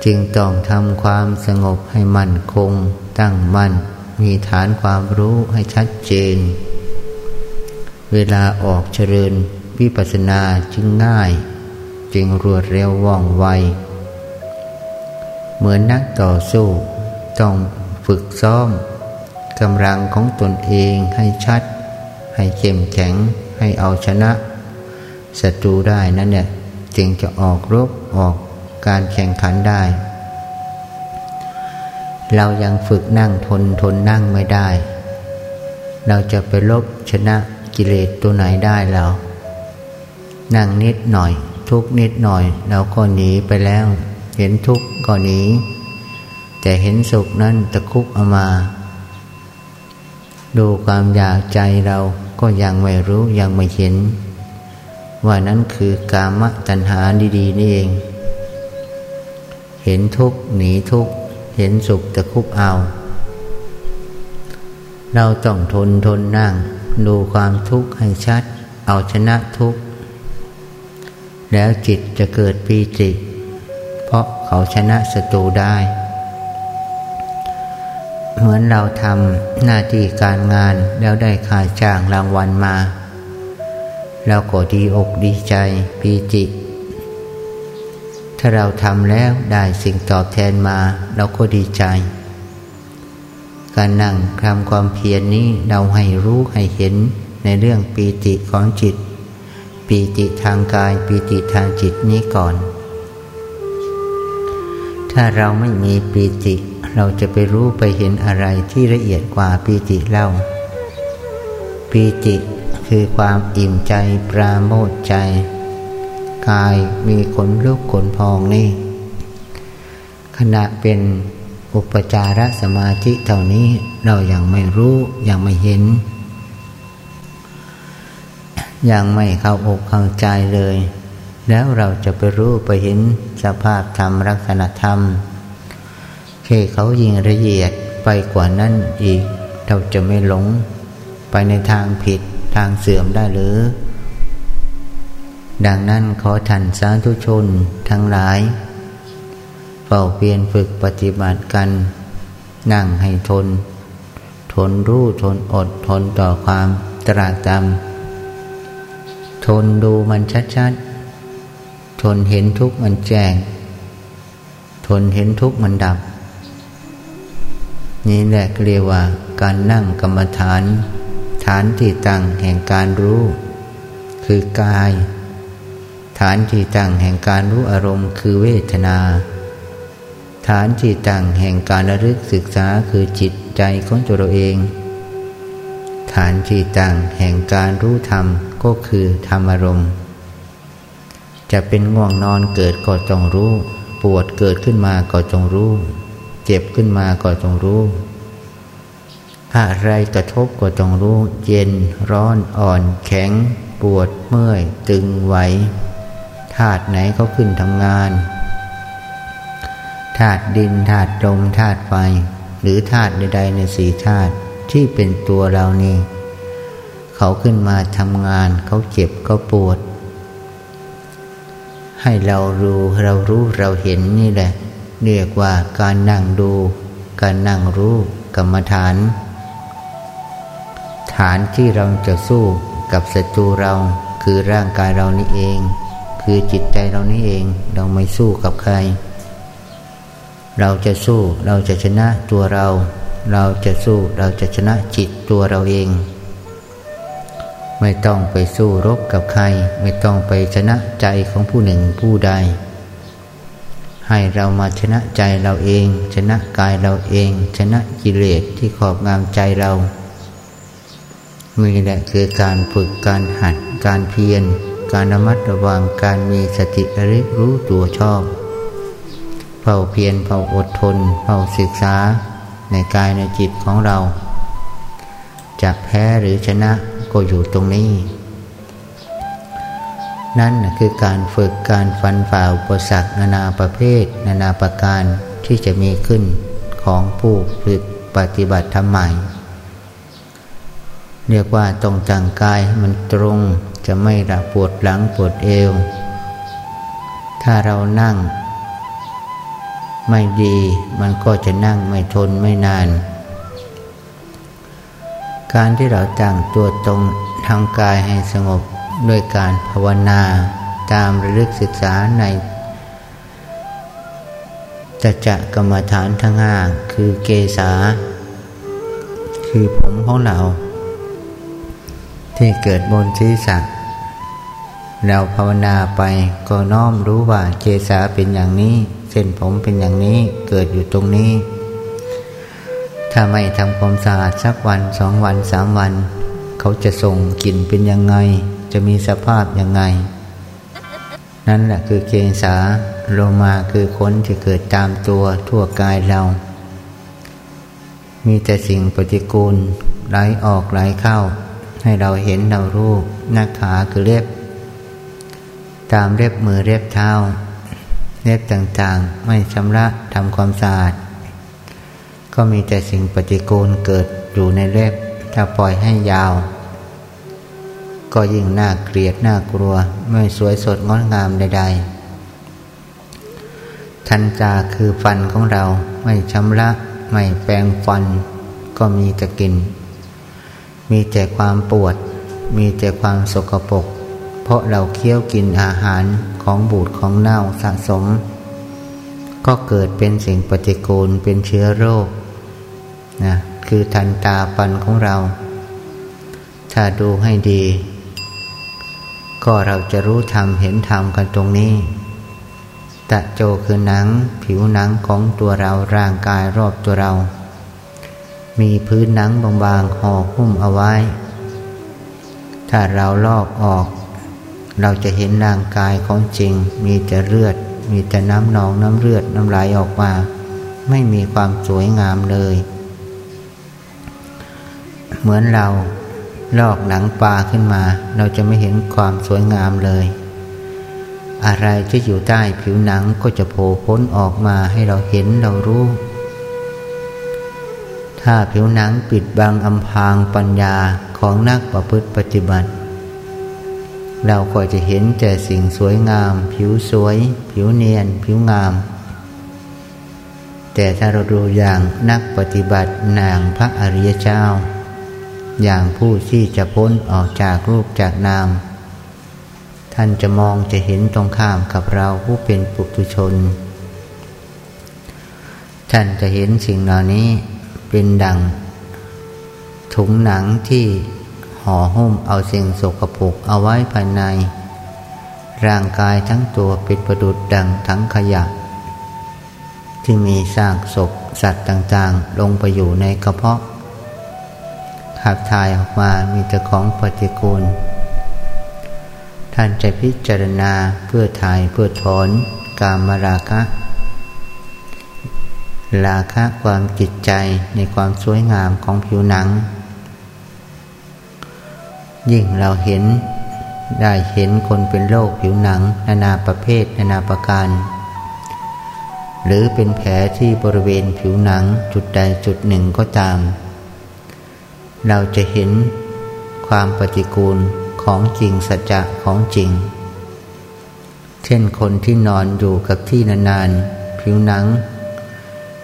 จึงต้องทำความสงบให้มั่นคง ตั้งมั่น มีฐานความรู้ให้ชัดเจน เวลาออกเจริญวิปัสสนาจึงง่าย จึงรวดเร็วว่องไว เหมือนนักต่อสู้ ต้องฝึกซ้อมกำลังของตนเองให้ชัด ให้เข้มแข็ง ให้เอาชนะศัตรูได้นั่นเนี่ยจึงจะออกรบออกการแข่งขันได้ เรายังฝึกนั่งทนทนนั่งไม่ได้ เราจะไปลบชนะกิเลสตัวไหนได้เรา นั่งนิดหน่อย ทุกนิดหน่อย เราก็หนีไปแล้ว เห็นทุกข์ก็หนีแต่เห็นสุขนั้นตะคุกเอามา ดูความอยากใจเรา ก็ยังไม่รู้ยังไม่เห็น ว่านั้นคือกามตัณหาดีๆนี่เอง เห็นทุกข์หนีทุกข์เห็นสุขตะคุบเอา เราต้องทนทนนั่ง ดูความทุกข์ให้ชัด เอาชนะทุกข์ แล้วจิตจะเกิดปีติ เพราะเขาชนะศัตรูได้ เหมือนเราทำหน้าที่การงานแล้วได้ค่าจ้างรางวัลมาแล้วก็ดีอกดีใจปีติถ้าเราทำแล้วได้สิ่งตอบแทนมาเราก็ดีใจ การนั่งทำความเพียรนนี้เราให้รู้ให้เห็นในเรื่องปีติของจิต ปีติทางกายปีติทางจิตนี้ก่อน ถ้าเราไม่มีปีติ เราจะไปรู้ไปเห็นอะไรที่ละเอียดกว่าปีติเล่า ปีติคือความอิ่มใจปราโมทใจ กายมีขนลุกขนพองนี่ ขณะเป็นอุปจารสมาธิเท่านี้เรายัางไม่รู้ยังไม่เห็น ยังไม่เข้าอกเข้าใจเลย แล้วเราจะไปรู้ไปเห็นสภาพธรรมลักษณะธรรม เคเขายิงละเอียดไปกว่านั้นอีก เราจะไม่หลง ไปในทางผิดทางเสื่อมได้หรือ ดังนั้นขอท่านสาธุชนทั้งหลายเฝ้าเพียรฝึกปฏิบัติกัน นั่งให้ทน ทนรู้ทนอดทนต่อความตรากตำทนดูมันชัดๆ ทนเห็นทุกมันแจ้ง ทนเห็นทุกมันดับ นี่แหละเรียกว่าการนั่งกรรมฐาน ฐานที่ตั้งแห่งการรู้ คือกาย ฐานที่ตั้งแห่งการรู้อารมณ์ คือเวทนา ฐานที่ตั้งแห่งการระลึกศึกษาคือจิตใจของตัวเราเอง ฐานที่ตั้งแห่งการรู้ธรรมก็คือธรรมอารมณ์ จะเป็นง่วงนอนเกิดก็จงรู้ ปวดเกิดขึ้นมาก็จงรู้ เจ็บขึ้นมาก็จงรู้อะไรกระทบก็จงรู้ เย็นร้อนอ่อนแข็ง ปวดเมื่อย ตึงไหวธาตุไหนเขาขึ้นทำงานธาตุดินธาตุลมธาตุไฟหรือธาตุใดๆในสีธาตุที่เป็นตัวเรานี่เขาขึ้นมาทำงานเขาเจ็บเขาปวด ให้เรารู้เรารู้เราเห็นนี่แหละ เรียกว่าการนั่งดู การนั่งรู้กรรมฐาน ฐานที่เราจะสู้กับศัตรูเราคือร่างกายเรานี่เอง คือจิตใจเรานี่เองเราไม่สู้กับใคร เราจะสู้เราจะชนะตัวเรา เราจะสู้เราจะชนะจิตตัวเราเอง ไม่ต้องไปสู้รบกับใคร ไม่ต้องไปชนะใจของผู้หนึ่งผู้ใด ให้เรามาชนะใจเราเอง ชนะกายเราเอง ชนะกิเลสที่ขอบงามใจเรามีแหละคือการฝึกการหัด การเพียร การระมัดระวังการมีสติระรู้ตัวชอบฝ้าเพียรเฝ้าอดทนเฝ้าศึกษาในกายในจิตของเราจะแพ้หรือชนะก็อยู่ตรงนี้ นั่นคือการฝึกการฟันฝ่าอุปสรรคนานาประเภท นานาประการที่จะมีขึ้นของผู้ฝึกปฏิบัติธรรมใหม่ เรียกว่าตรงจังกายมันตรงจะไม่ระปวดหลังปวดเอว ถ้าเรานั่ง ไม่ดีมันก็จะนั่งไม่ทนไม่นาน การที่เราตั้งตัวตรงทางกายให้สงบ ด้วยการภาวนาตามระลึกศึกษาในจะจะกรรมฐานทั้งห้าคือเกษา คือผมของเรา ที่เกิดบนศีรษะเราภาวนาไปก็น้อมรู้ว่าเกษาเป็นอย่างนี้ เส้นผมเป็นอย่างนี้เกิดอยู่ตรงนี้ ถ้าไม่ทำความสะอาดสักวันสองวันสามวัน เขาจะส่งกลิ่นเป็นยังไง จะมีสภาพยังไง นั่นแหละคือเกสาโลมาคือคนที่เกิดตามตัวทั่วกายเรา มีแต่สิ่งปฏิกูลไหลออกไหลเข้า ให้เราเห็นเรารู้นักขาคือเล็บ ตามเล็บมือเล็บเท้า เล็บต่างๆ ไม่ชำระทำความสะอาด ก็มีแต่สิ่งปฏิกูลเกิดอยู่ในเล็บถ้าปล่อยให้ยาว ก็ยิ่งน่าเกลียดน่ากลัว ไม่สวยสดงดงามใดๆทันจาคือฟันของเราไม่ชำระไม่แปรงฟัน ก็มีแต่กลิ่นมีแต่ความปวด มีแต่ความสกปรกเพราะเราเคี้ยวกินอาหารของบูดของเน่าสะสม ก็เกิดเป็นสิ่งปฏิกูลเป็นเชื้อโรคนะคือทันตาปันของเรา ถ้าดูให้ดี ก็เราจะรู้ธรรมเห็นธรรมกันตรงนี้ ตะโจคือหนัง ผิวหนังของตัวเราร่างกายรอบตัวเรา มีพื้นหนังบางๆห่อหุ้มเอาไว้ ถ้าเราลอกออก เราจะเห็นร่างกายของจริง มีแต่เลือด มีแต่น้ำนองน้ำเลือดน้ำไหลออกมา ไม่มีความสวยงามเลย เหมือนเรา ลอกหนังปลาขึ้นมา เราจะไม่เห็นความสวยงามเลย อะไรที่อยู่ใต้ผิวหนังก็จะโผล่พ้นออกมาให้เราเห็นเรารู้ ถ้าผิวหนังปิดบังอำพางปัญญาของนักประพฤติปฏิบัติ เราก็จะเห็นแต่สิ่งสวยงาม ผิวสวย ผิวเนียน ผิวงามแต่ถ้าเราดูอย่างนักปฏิบัตินางพระอริยเจ้า อย่างผู้ที่จะพ้นออกจากรูปจากนาม ท่านจะมองจะเห็นตรงข้ามกับเราผู้เป็นปุถุชน ท่านจะเห็นสิ่งเหล่านี้เป็นดัง ถุงหนังที่ห่อหุ้มเอาสิ่งสกปรกเอาไว้ภายใน ร่างกายทั้งตัวป็นประดุดดังทั้งขยะ ที่มีซากศพสัตว์ต่างๆ ลงไปอยู่ในกระเพาะ ขับถ่ายออกมามีแต่ของปฏิกูล ท่านจะพิจารณาเพื่อถ่ายเพื่อถอนกามราคะ ราคะความจิตใจในความสวยงามของผิวหนัง ยิ่งเราเห็นได้เห็นคนเป็นโรคผิวหนัง นานาประเภทนานาประการ หรือเป็นแผลที่บริเวณผิวหนังจุดใดจุดหนึ่งก็ตาม เราจะเห็นความปฏิกูลของจริงสัจจะของจริง เช่นคนที่นอนอยู่กับที่นานๆ ผิวหนัง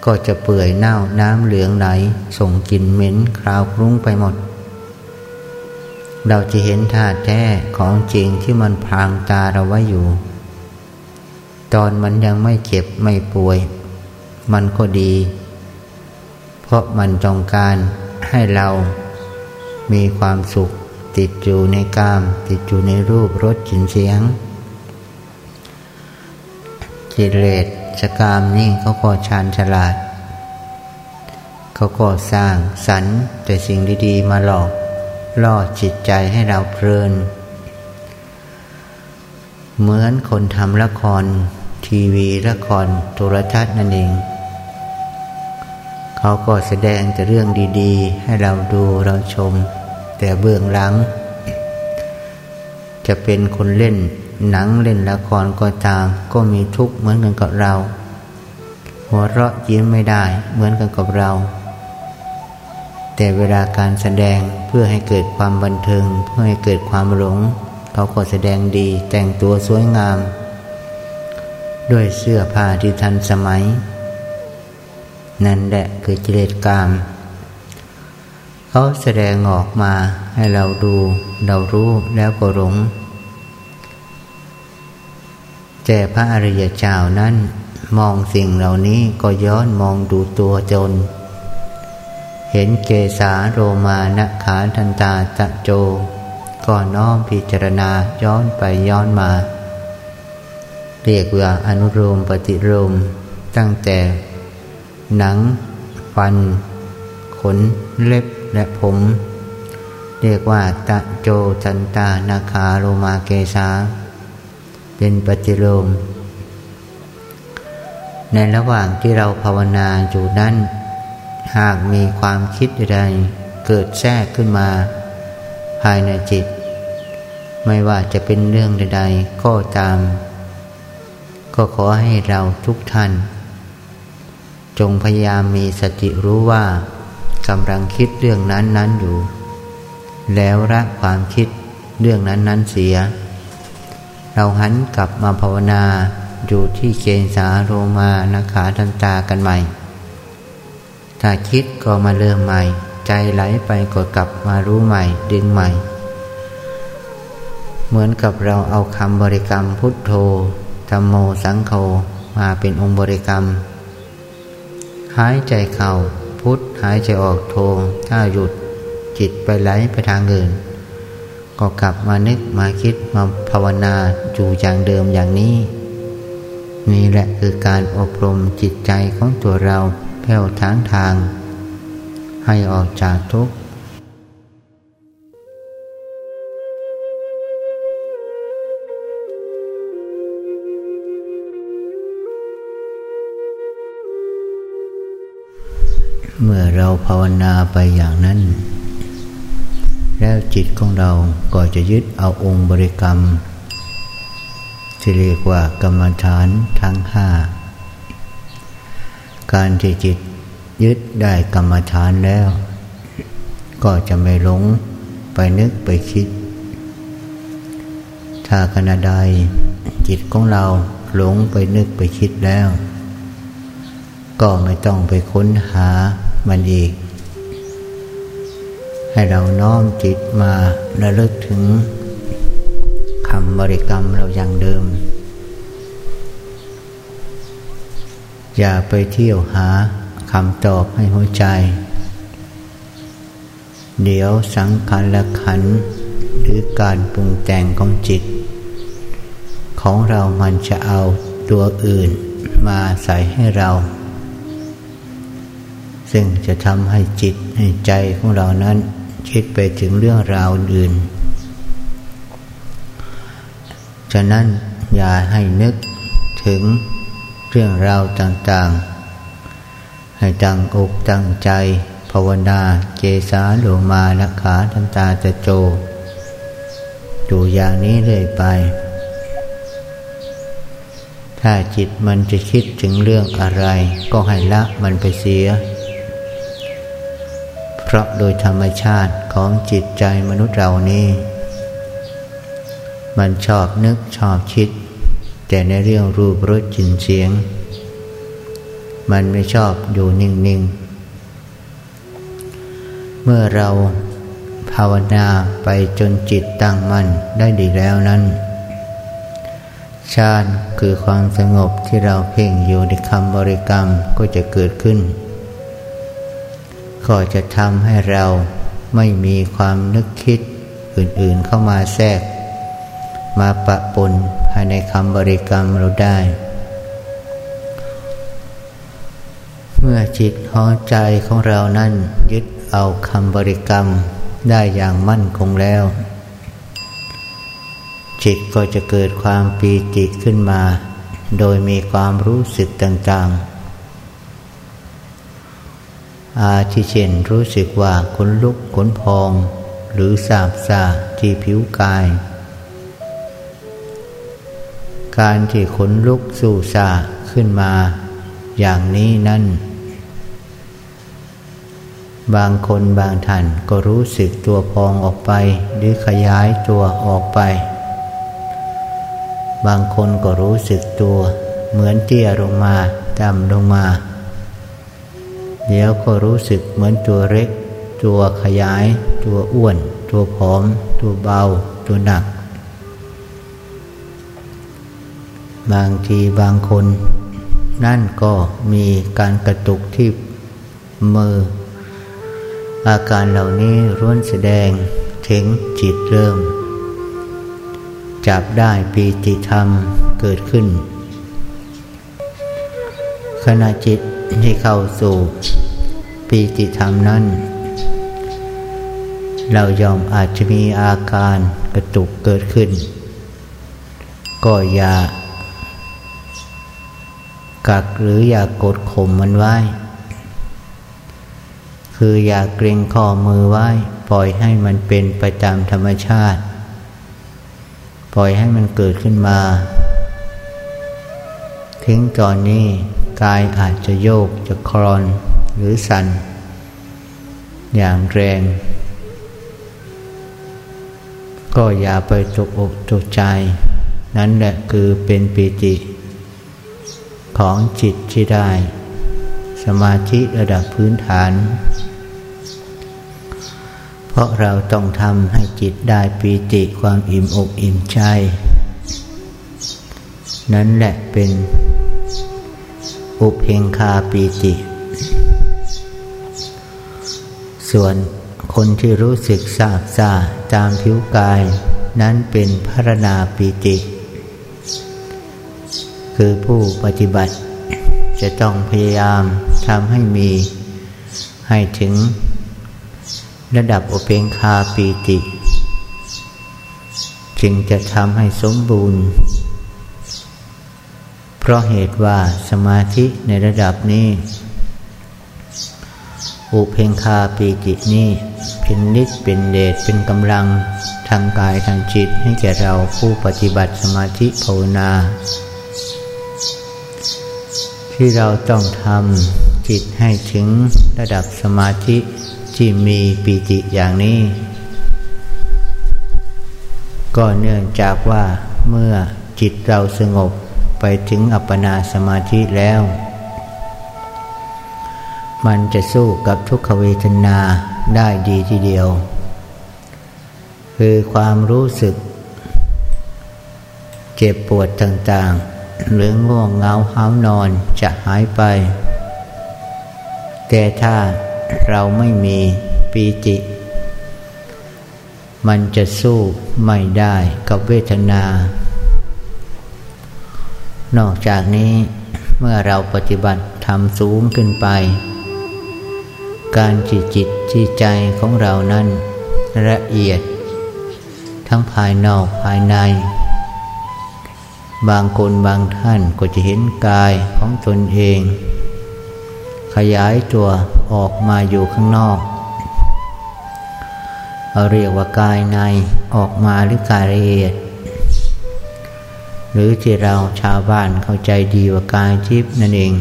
ก็จะเปื่อยเน่าน้ำเหลืองไหลส่งกลิ่นเหม็นคราวคลุ้งไปหมด เราจะเห็นธาตุแท้ของจริงที่มันพรางตาเราไว้อยู่ ตอนมันยังไม่เจ็บไม่ป่วย มันก็ดี เพราะมันจองการให้เรา มีความสุข ติดอยู่ในกาม ติดอยู่ในรูปรสกลิ่นเสียง กิเลสชกามนี่เขาก็ชาญฉลาด เขาก็สร้างสรรแต่สิ่งดีๆมาหลอกล่อจิตใจให้เราเพลิน เหมือนคนทำละคร ทีวีละครโทรทัศน์นั่นเอง เขาก็แสดงแต่เรื่องดีๆ ให้เราดูเราชม แต่เบื้องหลัง จะเป็นคนเล่นหนังเล่นละครก็ตาม ก็มีทุกข์เหมือนกันกับเรา หัวเราะยิ้มไม่ได้เหมือนกันกับเรา แต่เวลาการแสดงเพื่อให้เกิดความบันเทิงเพื่อให้เกิดความหลง เขาก็แสดงดีแต่งตัวสวยงาม ด้วยเสื้อผ้าที่ทันสมัย นั่นแหละคือกิเลสกามเขาแสดงออกมาให้เราดู เรารู้แล้วก็หลงแต่พระอริยเจ้านั้นมองสิ่งเหล่านี้ก็ย้อนมองดูตัวจน เห็นเกสาโรมานขาทันตาตะโจ ก็น้อมพิจารณาย้อนไปย้อนมา เรียกว่าอนุโลมปฏิโลมตั้งแต่ หนัง ฟัน ขน เล็บและผม เรียกว่าตะโจจันตานาคาโรมาเกสาเป็นปฏิโลม ในระหว่างที่เราภาวนาอยู่นั้น หากมีความคิดใดเกิดแทรกขึ้นมา ภายในจิต ไม่ว่าจะเป็นเรื่องใด ๆ ก็ตาม ก็ขอให้เราทุกท่าน จงพยายามมีสติรู้ว่ากำลังคิดเรื่องนั้นนั้นอยู่ แล้วละความคิดเรื่องนั้นนั้นเสีย เราหันกลับมาภาวนาอยู่ที่เกณสาโรมานาขาทันตากันใหม่ ถ้าคิดก็มาเริ่มใหม่ ใจไหลไปก็กลับมารู้ใหม่ ดึงใหม่ เหมือนกับเราเอาคำบริกรรมพุทโธธรรมโมสังโฆมาเป็นองค์บริกรรม หายใจเข้าพุทธหายใจออกโทถ้าหยุดจิตไปไหลไปทางอื่น ก็กลับมานึกมาคิดมาภาวนาอยู่อย่างเดิมอย่างนี้ นี่แหละคือการอบรมจิตใจของตัวเราแผ่วทางทาง ให้ออกจากทุกข์ เมื่อเราภาวนาไปอย่างนั้น แล้วจิตของเราก็จะยึดเอาองค์บริกรรม ที่เรียกว่ากรรมฐานทั้งห้าการที่จิตยึดได้กรรมฐานแล้ว ก็จะไม่หลงไปนึกไปคิด ถ้าขณะใดจิตของเราหลงไปนึกไปคิดแล้ว ก็ไม่ต้องไปค้นหา มันอีก ให้เราน้อมจิตมาระลึกถึงคำบริกรรมเราอย่างเดิม อย่าไปเที่ยวหาคำตอบให้หัวใจ เดี๋ยวสังขารละขันหรือการปรุงแต่งของจิต ของเรามันจะเอาตัวอื่นมาใส่ให้เรา ซึ่งจะทำให้จิตให้ใจของเรานั้น คิดไปถึงเรื่องราวอื่น ฉะนั้นอย่าให้นึกถึงเรื่องราวต่างๆ ให้ตั้งอกตั้งใจ ภาวนาเจสาโลมาละขาทันตาจะโจอยู่อย่างนี้เรื่อยไป ถ้าจิตมันจะคิดถึงเรื่องอะไร ก็ให้ละมันไปเสีย ราะโดยธรรมชาติของจิตใจมนุษย์เรานี้มันชอบนึกชอบคิด แต่ในเรื่องรูปรสจินเสียง มันไม่ชอบอยู่นิ่งๆ เมื่อเราภาวนาไปจนจิตตั้งมั่นได้ดีแล้วนั้น ฌานคือความสงบที่เราเพ่งอยู่ในคำบริกรรมก็จะเกิดขึ้น ก็จะทำให้เราไม่มีความนึกคิดอื่นๆเข้ามาแทรก มาปะปนภายในคำบริกรรมเราได้ เมื่อจิตหัวใจของเรานั้น ยึดเอาคำบริกรรมได้อย่างมั่นคงแล้ว จิตก็จะเกิดความปีติขึ้นมา โดยมีความรู้สึกต่างๆ อาทิเช่นรู้สึกว่าขนลุกขนพอง หรือสาบซาที่ผิวกาย การที่ขนลุกสู่ซาขึ้นมา อย่างนี้นั่น บางคนบางท่านก็รู้สึกตัวพองออกไป หรือขยายตัวออกไป บางคนก็รู้สึกตัว เหมือนเตี้ยลงมาต่ำลงมา เดี๋ยวก็รู้สึกเหมือนตัวเล็ก ตัวขยาย ตัวอ้วน ตัวผอม ตัวเบา ตัวหนัก บางทีบางคน นั่นก็มีการกระตุกที่มือ อาการเหล่านี้ร้วนแสดงถึงจิตเริ่ม จับได้ปีติธรรมเกิดขึ้น ขณะจิต ที่เข้าสู่ปีติธรรมนั้น เรายอมอาจจะมีอาการกระตุกเกิดขึ้น ก็อย่ากักหรืออย่ากดข่มมันไว้ คืออย่าเกรงข้อมือไว้ ปล่อยให้มันเป็นไปตามธรรมชาติ ปล่อยให้มันเกิดขึ้นมาถึงตอนนี้ กายอาจจะโยกจะคลอนหรือสั่นอย่างแรง ก็อย่าไปตกอกตกใจ นั่นแหละคือเป็นปีติ ของจิตที่ได้ สมาธิระดับพื้นฐาน เพราะเราต้องทำให้จิตได้ปีติความอิ่มอกอิ่มใจ นั่นแหละเป็น อุเพงคาปีติ ส่วนคนที่รู้สึกสาบซาตามผิวกาย นั้นเป็นพรณาปีติ คือผู้ปฏิบัติจะต้องพยายามทำให้มีให้ถึงระดับโอเปงคาปีติ จึงจะทำให้สมบูรณ์ เพราะเหตุว่าสมาธิในระดับนี้ อุเพงคาปีตินี้เป็นนิดเป็นเดชเป็นกำลังทางกายทางจิตให้แก่เราผู้ปฏิบัติสมาธิภาวนา ที่เราต้องทำจิตให้ถึงระดับสมาธิที่มีปีติอย่างนี้ ก็เนื่องจากว่าเมื่อจิตเราสงบ ไปถึงอัปปนาสมาธิแล้ว มันจะสู้กับทุกขเวทนาได้ดีทีเดียว คือความรู้สึก เจ็บปวดต่างๆ หรือง่วงเงาห้านอนจะหายไป แต่ถ้าเราไม่มีปีติมันจะสู้ไม่ได้กับเวทนา นอกจากนี้เมื่อเราปฏิบัติทำสูงขึ้นไป การจิตจิตจิตใจของเรานั้นละเอียด ทั้งภายนอกภายใน บางคนบางท่านก็จะเห็นกายของตนเอง ขยายตัวออกมาอยู่ข้างนอกเราเรียกว่ากายในออกมาหรือกายละเอียด หรือที่เราชาวบ้านเข้าใจดีว่ากายทิพย์นั่นเอง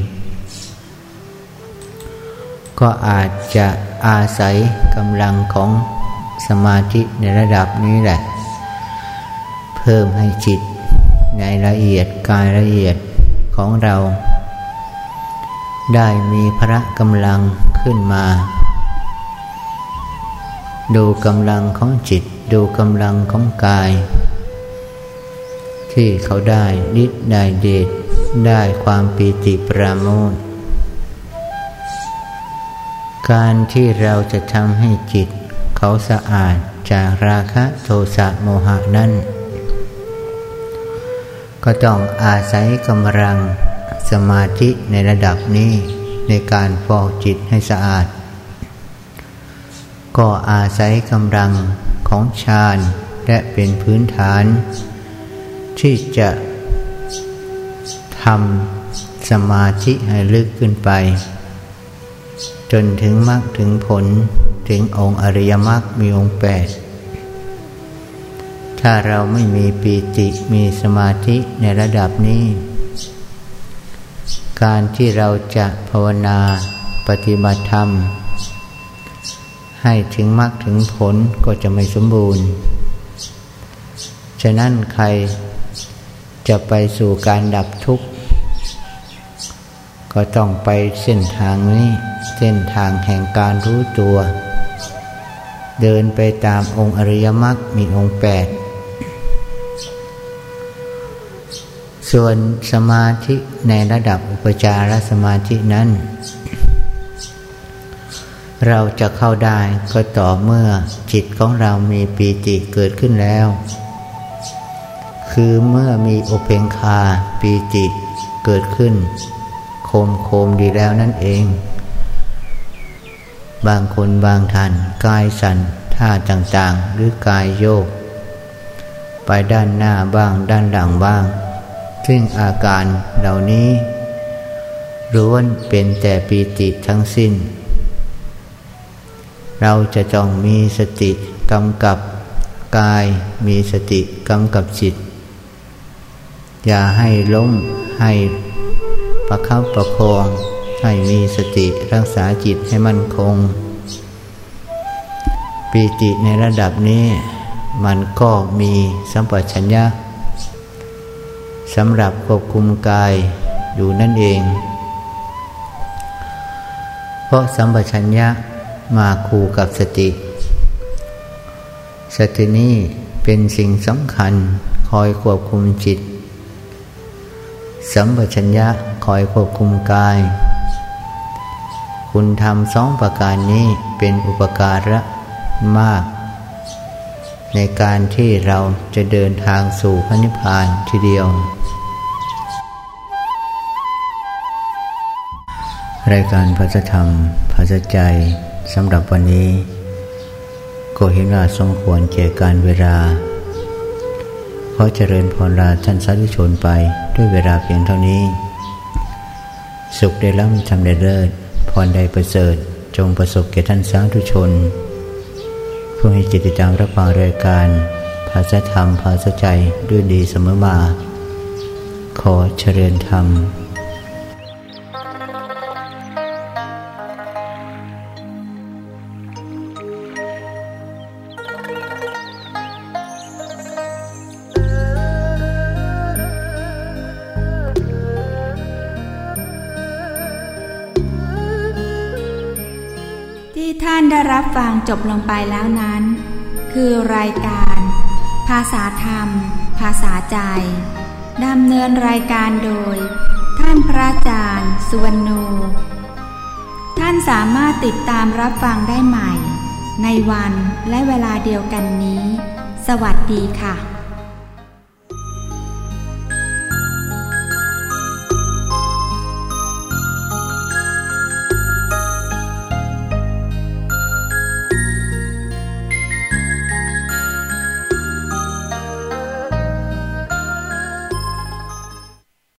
ก็อาจจะอาศัยกำลังของสมาธิในระดับนี้แหละ เพิ่มให้จิตในละเอียดกายละเอียดของเรา ได้มีพระกำลังขึ้นมา ดูกำลังของจิต ดูกำลังของกาย ที่เขาได้นิดได้เดชได้ความปีติปราโมทการที่เราจะทำให้จิต เขาสะอาดจากราคะโทสะโมหะนั้น ก็ต้องอาศัยกำลังสมาธิในระดับนี้ในการฟอกจิตให้สะอาด ก็อาศัยกำลังของฌานและเป็นพื้นฐาน ที่จะทำสมาธิให้ลึกขึ้นไป จนถึงมรรคถึงผลถึงองค์อริยมรรคมีองค์แปดถ้าเราไม่มีปีติมีสมาธิในระดับนี้ การที่เราจะภาวนาปฏิบัติธรรม ให้ถึงมรรคถึงผลก็จะไม่สมบูรณ์ ฉะนั้นใคร จะไปสู่การดับทุกข์ ก็ต้องไปเส้นทางนี้ เส้นทางแห่งการรู้ตัว เดินไปตามองค์อริยมรรคมีองค์แปดส่วนสมาธิในระดับอุปจารสมาธินั้น เราจะเข้าได้ก็ต่อเมื่อจิตของเรามีปีติเกิดขึ้นแล้ว คือเมื่อมีโอเพงคาปีติเกิดขึ้น โคมโคมดีแล้วนั่นเอง บางคนบางท่านกายสั่นท่าต่างๆ หรือกายโยก ไปด้านหน้าบ้างด้านหลังบ้าง ซึ่งอาการเหล่านี้ล้วนเป็นแต่ปีติทั้งสิ้น เราจะจ้องมีสติกำกับกายมีสติกำกับจิต อย่าให้ล้มให้ประคับประคอง ให้มีสติรักษาจิตให้มั่นคง ปีติในระดับนี้มันก็มีสัมปชัญญะสำหรับควบคุมกายอยู่นั่นเอง เพราะสัมปชัญญะมาคู่กับสติ สตินี้เป็นสิ่งสำคัญคอยควบคุมจิต สัมปชัญญะคอยควบคุมกาย คุณทำสองประการนี้เป็นอุปการะมาก ในการที่เราจะเดินทางสู่พระนิพพานทีเดียว รายการพระธรรมพระใจสำหรับวันนี้ ก็เห็นว่าสมควรแก่การเวลา อเจริญพรลาท่านสาธุชนไปด้วยเวลาเพียงเท่านี้ สุขได้ล้ำทำได้เลิศพรใดประเสริฐจงประสบแก่ท่านสาธุชน ผู้ให้จิตติดตามรับฟังรายการ ภาษาธรรม ภาษาใจด้วยดีเสมอมา ขอเจริญธรรม บลงไปแล้วนั้น คือรายการ ภาษาธรรม ภาษาใจดำเนินรายการโดย ท่านพระอาจารย์สุวรรณูท่านสามารถติดตามรับฟังได้ใหม่ ในวันและเวลาเดียวกันนี้ สวัสดีค่ะ